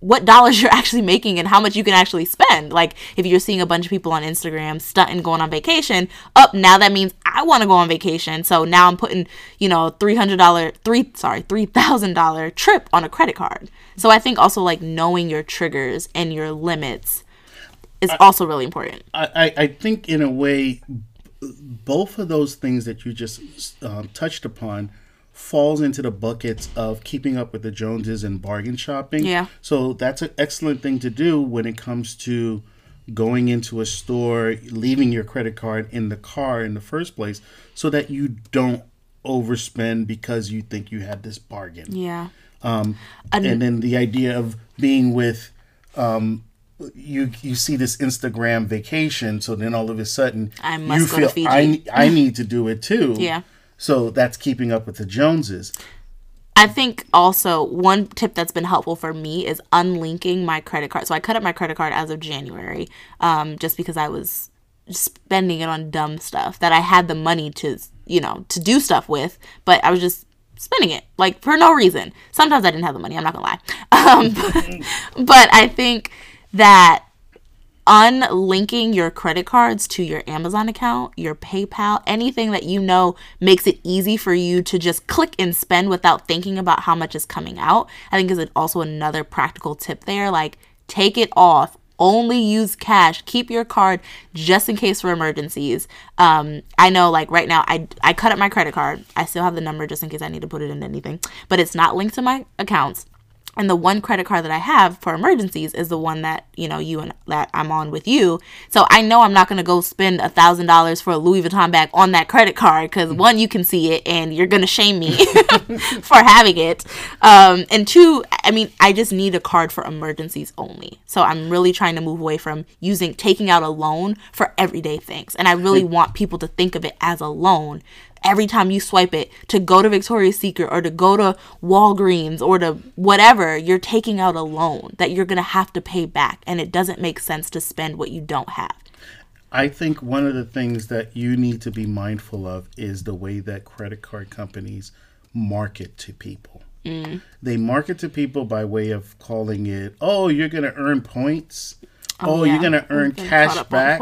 what dollars you're actually making and how much you can actually spend. Like if you're seeing a bunch of people on Instagram stunting going on vacation, up now that means I want to go on vacation. So now I'm putting, you know, three hundred dollar three sorry, three thousand dollar trip on a credit card. So I think also like knowing your triggers and your limits is also really important. I, I, I think in a way both of those things that you just um, touched upon falls into the buckets of keeping up with the Joneses and bargain shopping. Yeah. So that's an excellent thing to do when it comes to going into a store, leaving your credit card in the car in the first place, so that you don't overspend because you think you had this bargain. Yeah. Um, and then the idea of being with um you you see this Instagram vacation, so then all of a sudden I must you Fiji. I I need to do it too. Yeah. So that's keeping up with the Joneses. I think also one tip that's been helpful for me is unlinking my credit card. So I cut up my credit card as of January, um, just because I was spending it on dumb stuff that I had the money to, you know, to do stuff with, but I was just spending it like for no reason. Sometimes I didn't have the money. I'm not gonna lie, um, but, but I think that unlinking your credit cards to your Amazon account, your PayPal, anything that you know makes it easy for you to just click and spend without thinking about how much is coming out, I think is also another practical tip there. Like, take it off. Only use cash. Keep your card just in case for emergencies. Um, I know, like right now, I I cut up my credit card. I still have the number just in case I need to put it in anything, but it's not linked to my accounts. And the one credit card that I have for emergencies is the one that you know you and that I'm on with you. So I know I'm not gonna go spend a thousand dollars for a Louis Vuitton bag on that credit card because one, you can see it and you're gonna shame me for having it. Um, and two, I mean, I just need a card for emergencies only. So I'm really trying to move away from using taking out a loan for everyday things. And I really want people to think of it as a loan every time you swipe it to go to Victoria's Secret or to go to Walgreens or to whatever, you're taking out a loan that you're going to have to pay back. And it doesn't make sense to spend what you don't have. I think one of the things that you need to be mindful of is the way that credit card companies market to people. Mm. They market to people by way of calling it, "Oh, you're going to earn points. Oh, yeah. you're going to earn cash back."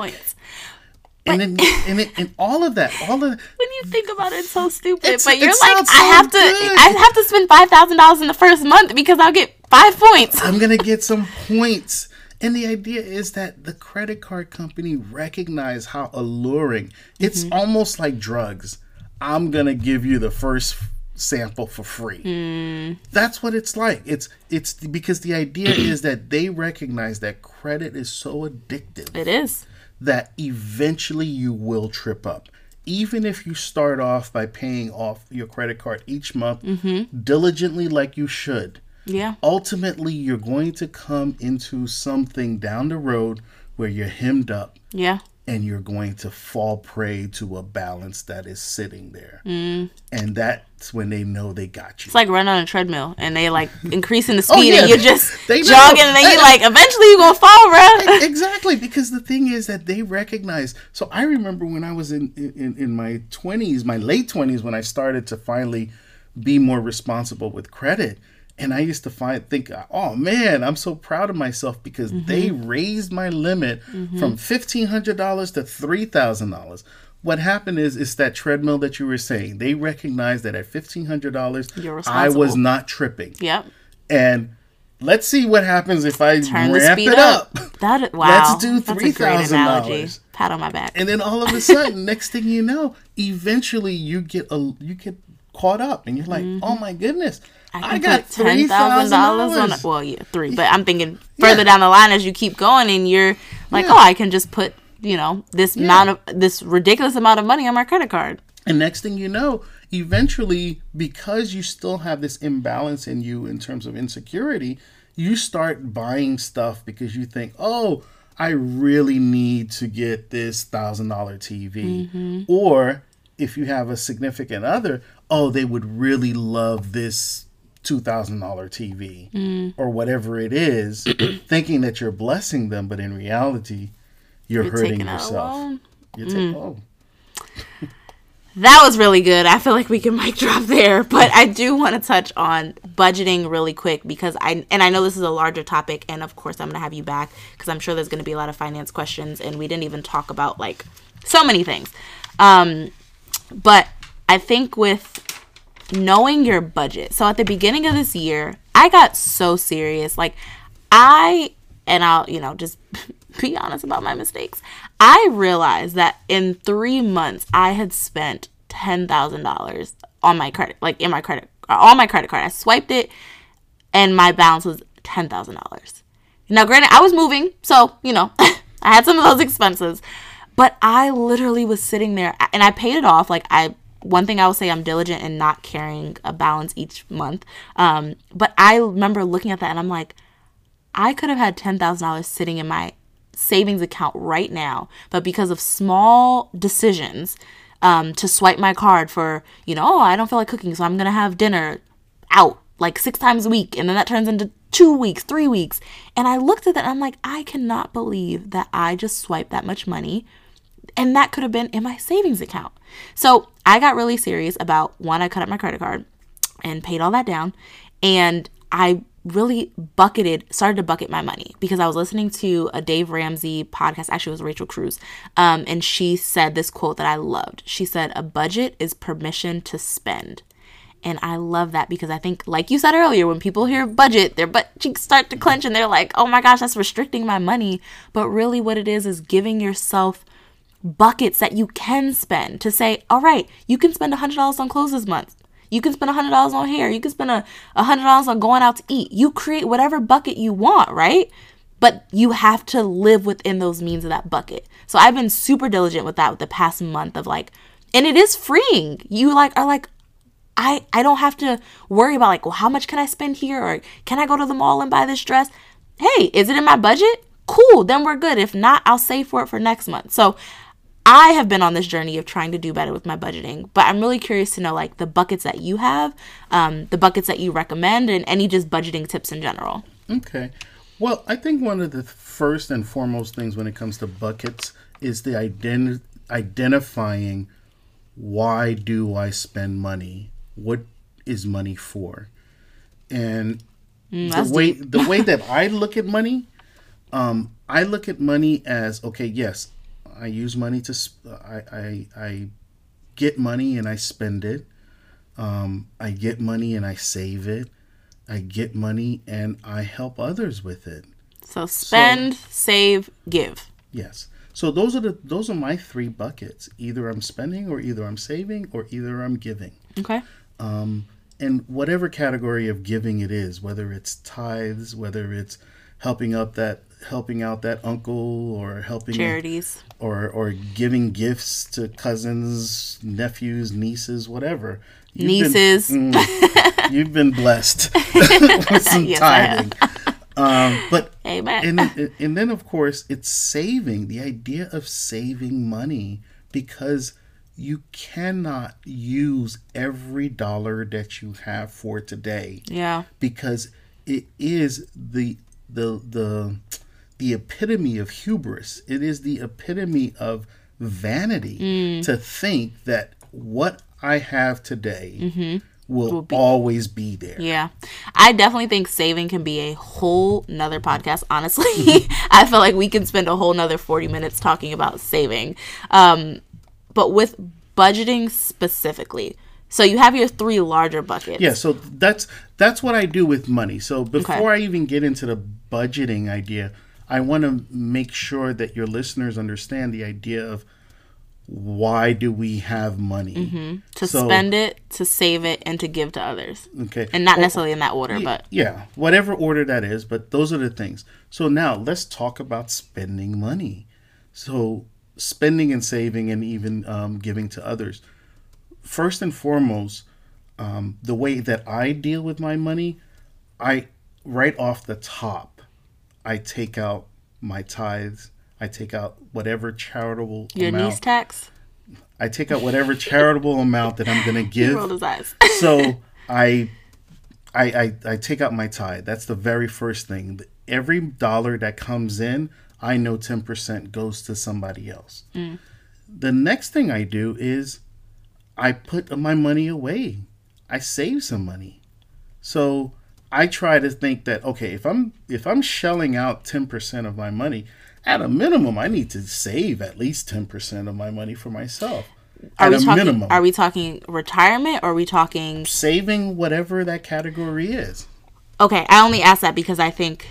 Points. And then and, it, and all of that, all of When you think about it, it's so stupid. It's- but you're like, I so have to. I have to spend five thousand dollars in the first month because I'll get five points. I'm gonna get some points. And the idea is that the credit card company recognize how alluring. It's mm-hmm. almost like drugs. I'm gonna give you the first sample for free. Hmm. That's what it's like. It's it's because the idea is that they recognize that credit is so addictive It is. That eventually you will trip up. Even if you start off by paying off your credit card each month mm-hmm. diligently like you should Yeah. ultimately you're going to come into something down the road where you're hemmed up Yeah. and you're going to fall prey to a balance that is sitting there. Mm. And that's when they know they got you. It's like running on a treadmill and they like increasing the Oh, speed yeah. and you're just jogging and then you're like, eventually you're gonna fall, bruh. exactly because the thing is that they recognize so i remember when i was in in, in my 20s my late 20s when i started to finally be more responsible with credit and i used to find think oh man i'm so proud of myself because they mm-hmm. raised my limit mm-hmm. from $1500 to $3000 what happened is it's that treadmill that you were saying. They recognized that at fifteen hundred dollars, I was not tripping. Yep. And let's see what happens if I Turn ramp speed it up. up. That wow. Let's do That's $3,000. Pat on my back. And then all of a sudden, next thing you know, eventually you get a you get caught up, and you're like, "Oh my goodness, I, Mm-hmm. got three thousand on it. dollars." Well, yeah, three. But I'm thinking further Yeah. down the line as you keep going, and you're like, Yeah. oh, I can just put you know this amount of this ridiculous amount of money on my credit card. And next thing you know, eventually, because you still have this imbalance in you in terms of insecurity, you start buying stuff because you think, oh, I really need to get this thousand dollar TV. Mm-hmm. Or if you have a significant other, oh, they would really love this two thousand dollar TV mm. or whatever it is, thinking that you're blessing them, but in reality, you're, You're hurting taking out a yourself. loan. You take, oh, That was really good. I feel like we can mic drop there, but I do want to touch on budgeting really quick because I and I know this is a larger topic, and of course I'm gonna have you back because I'm sure there's gonna be a lot of finance questions, and we didn't even talk about like so many things. Um, but I think with knowing your budget, so at the beginning of this year, I got so serious. Like I and I'll you know just be honest about my mistakes. I realized that in three months I had spent ten thousand dollars on my credit, like in my credit, on my credit card. I swiped it, and my balance was ten thousand dollars. Now, granted, I was moving, so you know I had some of those expenses, but I literally was sitting there, and I paid it off. Like I, one thing I will say, I'm diligent in not carrying a balance each month. Um, but I remember looking at that, and I'm like, I could have had ten thousand dollars sitting in my savings account right now, but because of small decisions, um, to swipe my card for, you know, oh, I don't feel like cooking, so I'm gonna have dinner out like six times a week, and then that turns into two weeks, three weeks. And I looked at that and I'm like, I cannot believe that I just swiped that much money and that could have been in my savings account. So I got really serious about one, I cut up my credit card and paid all that down. And I really bucketed, started to bucket my money because I was listening to a Dave Ramsey podcast. Actually, it was Rachel Cruz. Um, and she said this quote that I loved. She said, A budget is permission to spend. And I love that because I think, like you said earlier, when people hear budget, their butt cheeks start to clench and they're like, oh my gosh, that's restricting my money. But really, what it is is giving yourself buckets that you can spend to say, all right, you can spend $100 on clothes this month. You can spend $100 on hair. You can spend a $100 on going out to eat. You create whatever bucket you want, right? But you have to live within those means of that bucket. So I've been super diligent with that with the past month of like, and it is freeing. You like are like, I I don't have to worry about like, well, how much can I spend here or can I go to the mall and buy this dress? Hey, is it in my budget? Cool, then we're good. If not, I'll save for it for next month. So I have been on this journey of trying to do better with my budgeting, but I'm really curious to know like the buckets that you have, um, the buckets that you recommend, and any just budgeting tips in general. Okay. Well, I think one of the first and foremost things when it comes to buckets is the ident- identifying why do I spend money? What is money for? And Mm, the way the way that I look at money, um, I look at money as okay. Yes, I use money to. Sp- I, I I get money and I spend it. Um, I get money and I save it. I get money and I help others with it. So spend, save, give. Yes. So those are the those are my three buckets. Either I'm spending or either I'm saving or either I'm giving. Okay. Um, and whatever category of giving it is, whether it's tithes, whether it's helping up that helping out that uncle or helping Charities. or or giving gifts to cousins, nephews, nieces, whatever. You've been- Nieces. Mm, you've been blessed with some Yes, tithing. Um, but Amen. and then, and then of course it's saving the idea of saving money because you cannot use every dollar that you have for today yeah. because it is the the the the epitome of hubris it is the epitome of vanity to think that what i have today will, always be there Yeah. I definitely think saving can be a whole nother podcast, honestly. I feel like we can spend a whole nother 40 minutes talking about saving. Um, but with budgeting specifically. So you have your three larger buckets. Yeah, so that's that's what I do with money. So before I even get into the budgeting idea, I want to make sure that your listeners understand the idea of why do we have money To So- spend it, to save it, and to give to others. Okay, And not Well, necessarily in that order, but Yeah, whatever order that is, but those are the things. So now let's talk about spending money. So spending and saving and even um, giving to others. First and foremost, um, the way that I deal with my money, I right off the top, I take out my tithes. I take out whatever charitable your amount. niece tax. I take out whatever charitable amount that I'm going to He give rolled his eyes. so I, I I I take out my tithe. That's the very first thing. Every dollar that comes in, I know ten percent goes to somebody else. Mm. The next thing I do is I put my money away. I save some money. So I try to think that okay, if I'm if I'm shelling out ten percent of my money, at a minimum, I need to save at least ten percent of my money for myself. Are at we a talking? minimum Are we talking retirement? or Are we talking? saving whatever that category is. Okay, I only ask that because I think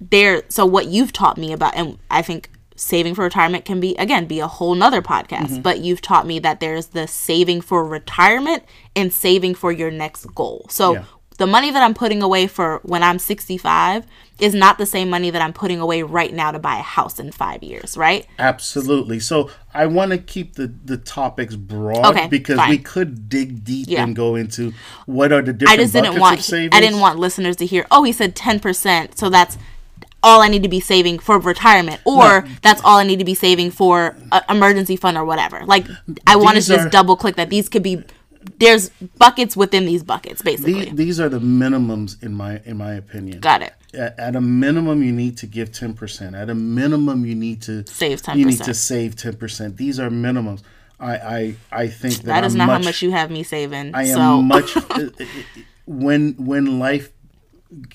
there. So what you've taught me about, and I think saving for retirement can be again be a whole nother podcast. Mm-hmm. But you've taught me that there's the saving for retirement and saving for your next goal. So. Yeah. The money that I'm putting away for when I'm 65 is not the same money that I'm putting away right now to buy a house in five years, right? Absolutely. So I want to keep the, the topics broad Okay, because fine. we could dig deep Yeah. and go into what are the different I just didn't want. I didn't want listeners to hear, "Oh, he said 10%, so that's all I need to be saving for retirement or that's all I need to be saving for a emergency fund or whatever." Like I want to just are- double click that these could be there's buckets within these buckets basically. These, these are the minimums in my in my opinion. Got it. At, at a minimum, you need to give ten percent. At a minimum, you need to Save ten. You need to save ten percent. These are minimums. I I, I think that, That is I'm not much, how much you have me saving. I am so much uh, when when life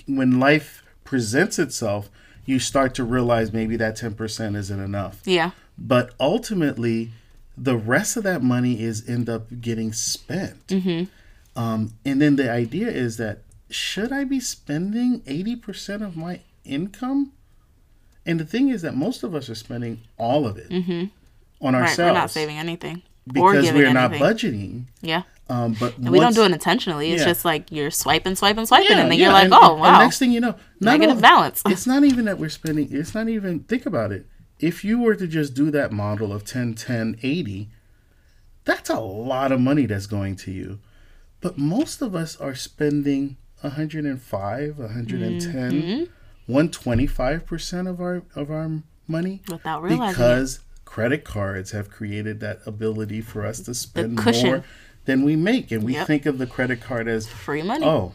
when life presents itself, you start to realize maybe that ten percent isn't enough. yeah. But ultimately, the rest of that money is end up getting spent. Mm-hmm. Um, and then the idea is that should I be spending eighty percent of my income? And the thing is that most of us are spending all of it on Mm-hmm. Right, ourselves we're not saving anything because we're not anything. budgeting. Yeah. Um, but And we don't do it intentionally. It's Yeah. just like you're swiping, swiping, swiping, and then yeah, you're like, and- "Oh, wow." next thing you know, not Negative only- balance. It's not even that we're spending. It's not even. Think about it. If you were to just do that model of 10, 10, 80, that's a lot of money that's going to you. But most of us are spending 105, 110, mm-hmm. 125 percent of our of our money Without realizing it. because credit cards have created that ability for us to spend more than we make, and we Yep. think of the credit card as Free money. oh,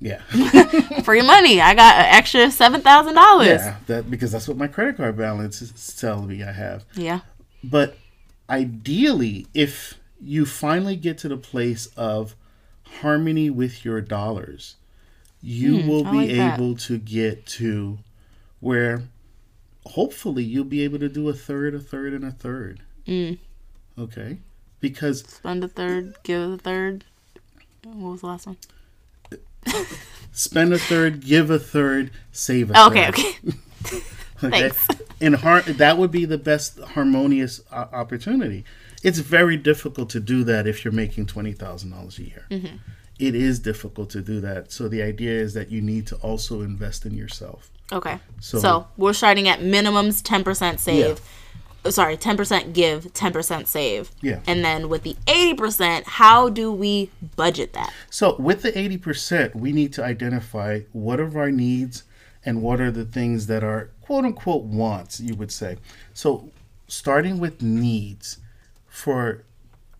yeah. Free money. I got an extra seven thousand dollars. Yeah, that because that's what my credit card balance is telling me I have. Yeah. But ideally, if you finally get to the place of harmony with your dollars, you will Hmm, I be like that. able to get to where hopefully you'll be able to do a third, a third, and a third. Mm. Okay? Because Spend a third, give a third. What was the last one? Spend a third, give a third, save a okay, third. okay. Okay. Thanks. In har- that would be the best harmonious uh, opportunity. It's very difficult to do that if you're making twenty thousand dollars a year. Mm-hmm. It is difficult to do that. So the idea is that you need to also invest in yourself. Okay. So- So, we're starting at minimums ten percent save. Oh, Sorry, ten percent give, ten percent save. Yeah. And then with the eighty percent, how do we budget that? So with the eighty percent, we need to identify what are our needs and what are the things that are quote unquote wants. You would say. So starting with needs, for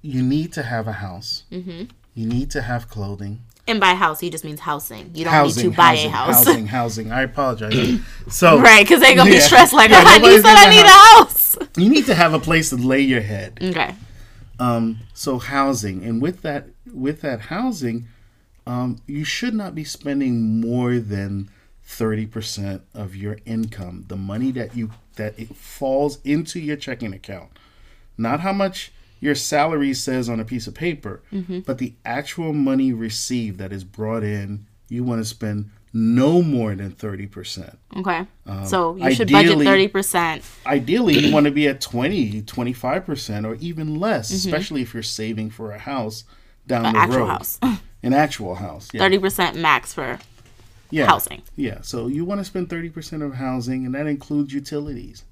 you need to have a house. Mm-hmm. You need to have clothing. And by house, he just means housing. You don't housing, need to buy housing, a house. housing, housing. I apologize. So right, because they're going to Yeah. be stressed like, Yeah, oh, nobody's said I gonna need a house. you need to have a place to lay your head. Okay. Um, so housing, and with that, with that housing, um, you should not be spending more than thirty percent of your income, the money that you that it falls into your checking account, not how much your salary says on a piece of paper, Mm-hmm. but the actual money received that is brought in, you want to spend no more than 30%. Okay. so you should budget Um, thirty percent. Ideally, you want to be at 20, 25% or even less, Mm-hmm. especially if you're saving for a house down the road. An the actual road. house. An actual house. Yeah. Thirty percent max for yeah. housing. Yeah. So you want to spend 30% of housing, and that includes utilities.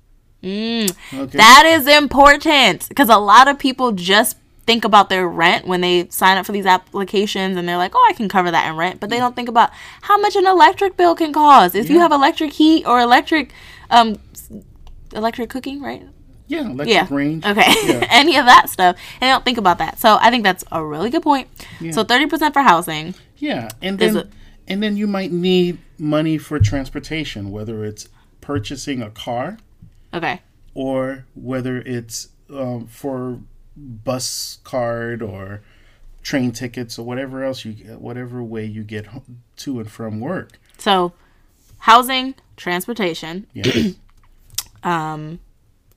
Mm, Okay. That is important because a lot of people just think about their rent when they sign up for these applications and they're like, oh, I can cover that in rent. But they don't think about how much an electric bill can cost. If you have electric heat or electric, um, electric cooking, right? yeah. Electric Yeah. range. Okay. Yeah. Any of that stuff. And they don't think about that. So I think that's a really good point. So 30% for housing. Yeah, and then it- and then you might need money for transportation, whether it's purchasing a car Okay. or whether it's um, for bus card or train tickets or whatever else you whatever way you get to and from work. So housing, transportation. Yes. Um,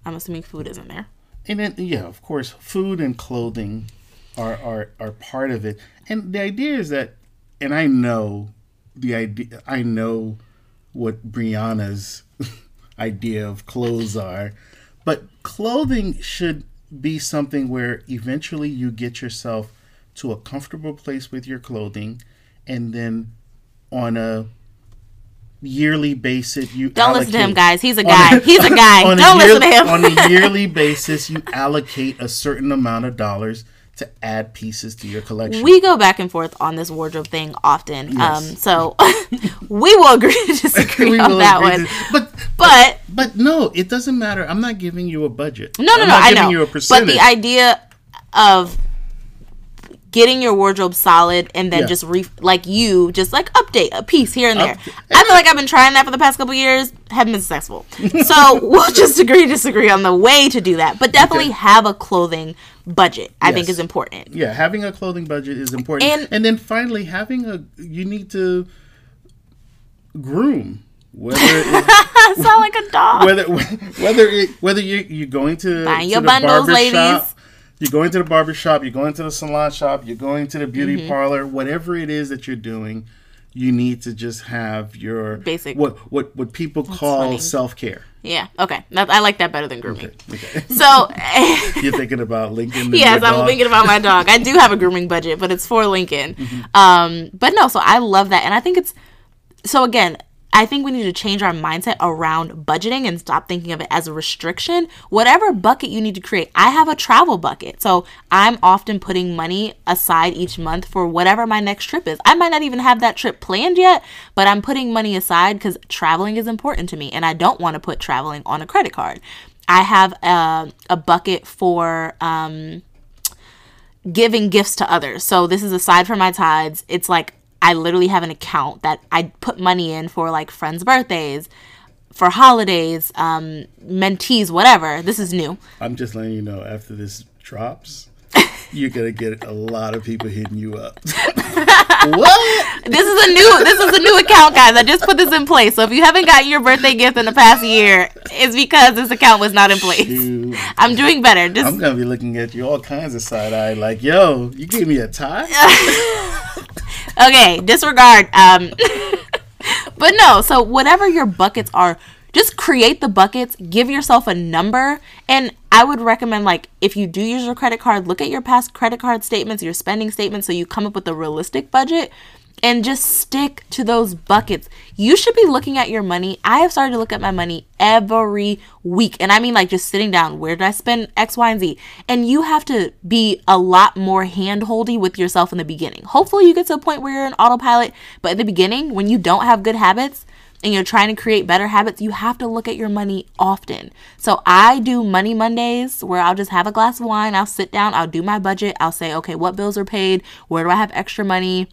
I'm assuming food isn't there. and then yeah, of course, food and clothing are are are part of it. And the idea is that and I know the idea I know what Brianna's idea of clothes are, but clothing should be something where eventually you get yourself to a comfortable place with your clothing and then on a yearly basis you Don't listen to him, guys. He's a guy. He's a guy. on a Don't listen to him. on a yearly basis, you allocate a certain amount of dollars to add pieces to your collection. we go back and forth on this wardrobe thing often. Um, so we will agree to disagree on that one. to- but But but no, it doesn't matter. I'm not giving you a budget. no, no, I'm no, not I giving know. you a but the idea of getting your wardrobe solid and then Yeah. just re- like you just like update a piece here and there. Up- I feel like I've been trying that for the past couple years. Haven't been successful. So we'll just agree disagree on the way to do that. But definitely Okay. have a clothing budget. I think is important. yeah, having a clothing budget is important. And- And, then finally, having a you need to groom. Whether it, sound like a dog. whether whether it, whether you you're going to, Buying to your the bundles, barber ladies. shop, you're going to the barber shop, you're going to the salon shop, you're going to the beauty Mm-hmm. parlor, whatever it is that you're doing, you need to just have your Basic. what what what people call funny. self care. Yeah. Okay. That, I like that better than grooming. Okay. So, You're thinking about Lincoln. yes, I'm dog? thinking about my dog. I do have a grooming budget, but it's for Lincoln. Mm-hmm. Um, but no, so I love that, and I think it's so. Again, I think we need to change our mindset around budgeting and stop thinking of it as a restriction. Whatever bucket you need to create, I have a travel bucket, so I'm often putting money aside each month for whatever my next trip is. I might not even have that trip planned yet, but I'm putting money aside because traveling is important to me, and I don't want to put traveling on a credit card. I have a, a bucket for um, giving gifts to others. So this is aside from my tithes. It's like I literally have an account that I put money in for like friends' birthdays, for holidays, um, mentees, whatever. This is new. I'm just letting you know after this drops, you're gonna get a lot of people hitting you up. what? This is a new this is a new account, guys. I just put this in place. So if you haven't gotten your birthday gift in the past year, it's because this account was not in place. Dude, I'm doing better. Just I'm gonna be looking at you all kinds of side eye, like, yo, you gave me a tie? okay, disregard. Um, but no, so whatever your buckets are, just create the buckets, give yourself a number, and I would recommend like if you do use your credit card, look at your past credit card statements, your spending statements, so you come up with a realistic budget. And just stick to those buckets. You should be looking at your money. I have started to look at my money every week. And I mean, like, just sitting down, where did I spend X, Y, and Z? And you have to be a lot more hand holdy with yourself in the beginning. Hopefully, you get to a point where you're an autopilot. But in the beginning, when you don't have good habits, and you're trying to create better habits, you have to look at your money often. So I do Money Mondays where I'll just have a glass of wine, I'll sit down, I'll do my budget, I'll say, okay, what bills are paid? Where do I have extra money?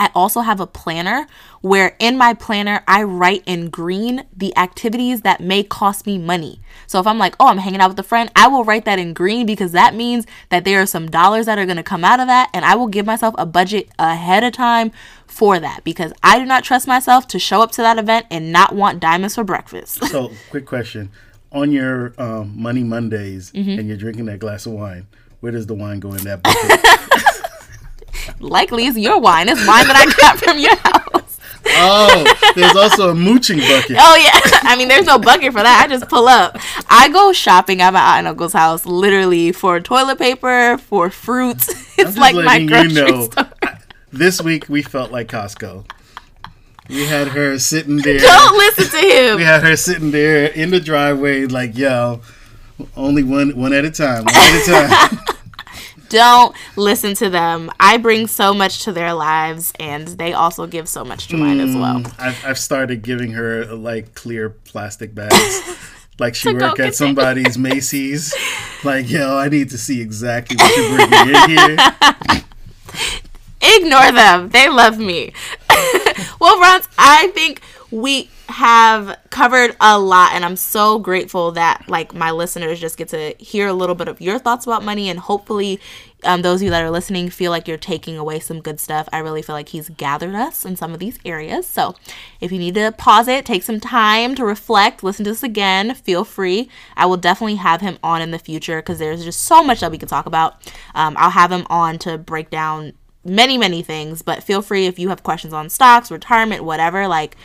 I also have a planner where in my planner I write in green the activities that may cost me money. So if I'm like, oh, I'm hanging out with a friend, I will write that in green because that means that there are some dollars that are going to come out of that and I will give myself a budget ahead of time for that because I do not trust myself to show up to that event and not want diamonds for breakfast. So, quick question: On your um, Money Mondays, Mm-hmm. and you're drinking that glass of wine, Where does the wine go in that bucket? Likely it's your wine. It's wine that I got from your house. oh, there's also a mooching bucket. Oh yeah. I mean, there's no bucket for that. I just pull up. I go shopping at my aunt and uncle's house literally for toilet paper, for fruits. It's like my grocery you know, store. This week we felt like Costco. We had her sitting there. Don't listen to him. We had her sitting there in the driveway, like, yo, only one one at a time, one at a time. Don't listen to them. I bring so much to their lives, and they also give so much to mine mm, as well. Mm, I've, I've started giving her like clear plastic bags. like she work at somebody's Macy's. Like, yo, I need to see exactly what you're bringing in here. Ignore them. They love me. well, Franz, I think we have covered a lot and i'm so grateful that like my listeners just get to hear a little bit of your thoughts about money and hopefully um, those of you that are listening feel like you're taking away some good stuff. I really feel like he's gathered us in some of these areas. So if you need to pause it take some time to reflect listen to this again feel free. I will definitely have him on in the future because there's just so much that we can talk about. Um, i'll have him on to break down many many things but feel free if you have questions on stocks retirement whatever like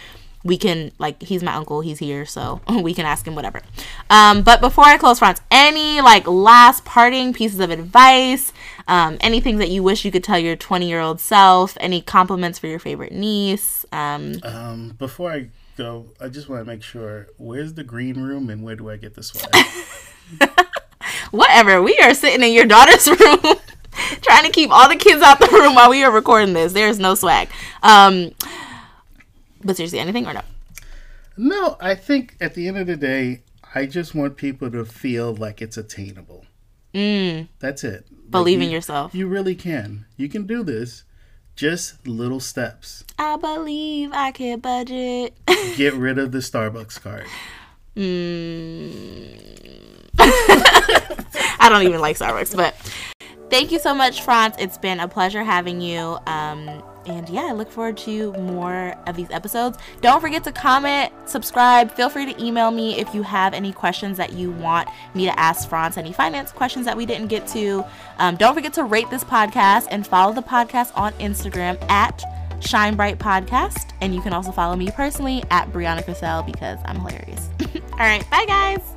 we can like he's my uncle he's here so we can ask him whatever. Um, but before i close Franz any like last parting pieces of advice um, anything that you wish you could tell your 20 year old self any compliments for your favorite niece um, um, before i go i just want to make sure where's the green room and where do i get the swag whatever we are sitting in your daughter's room trying to keep all the kids out the room while we are recording this there's no swag. Um, but seriously, anything or no? No, I think at the end of the day, I just want people to feel like it's attainable. Mm. That's it. Believe like in yourself. You really can. You can do this. Just little steps. I believe I can budget. Get rid of the Starbucks card. Mm. I don't even like Starbucks, but thank you so much, Franz. It's been a pleasure having you. Um, and yeah, I look forward to more of these episodes. Don't forget to comment, subscribe. Feel free to email me if you have any questions that you want me to ask Franz, any finance questions that we didn't get to. Um, don't forget to rate this podcast and follow the podcast on Instagram at Shine Bright Podcast. And you can also follow me personally at Brianna Cassell because I'm hilarious. All right, bye guys.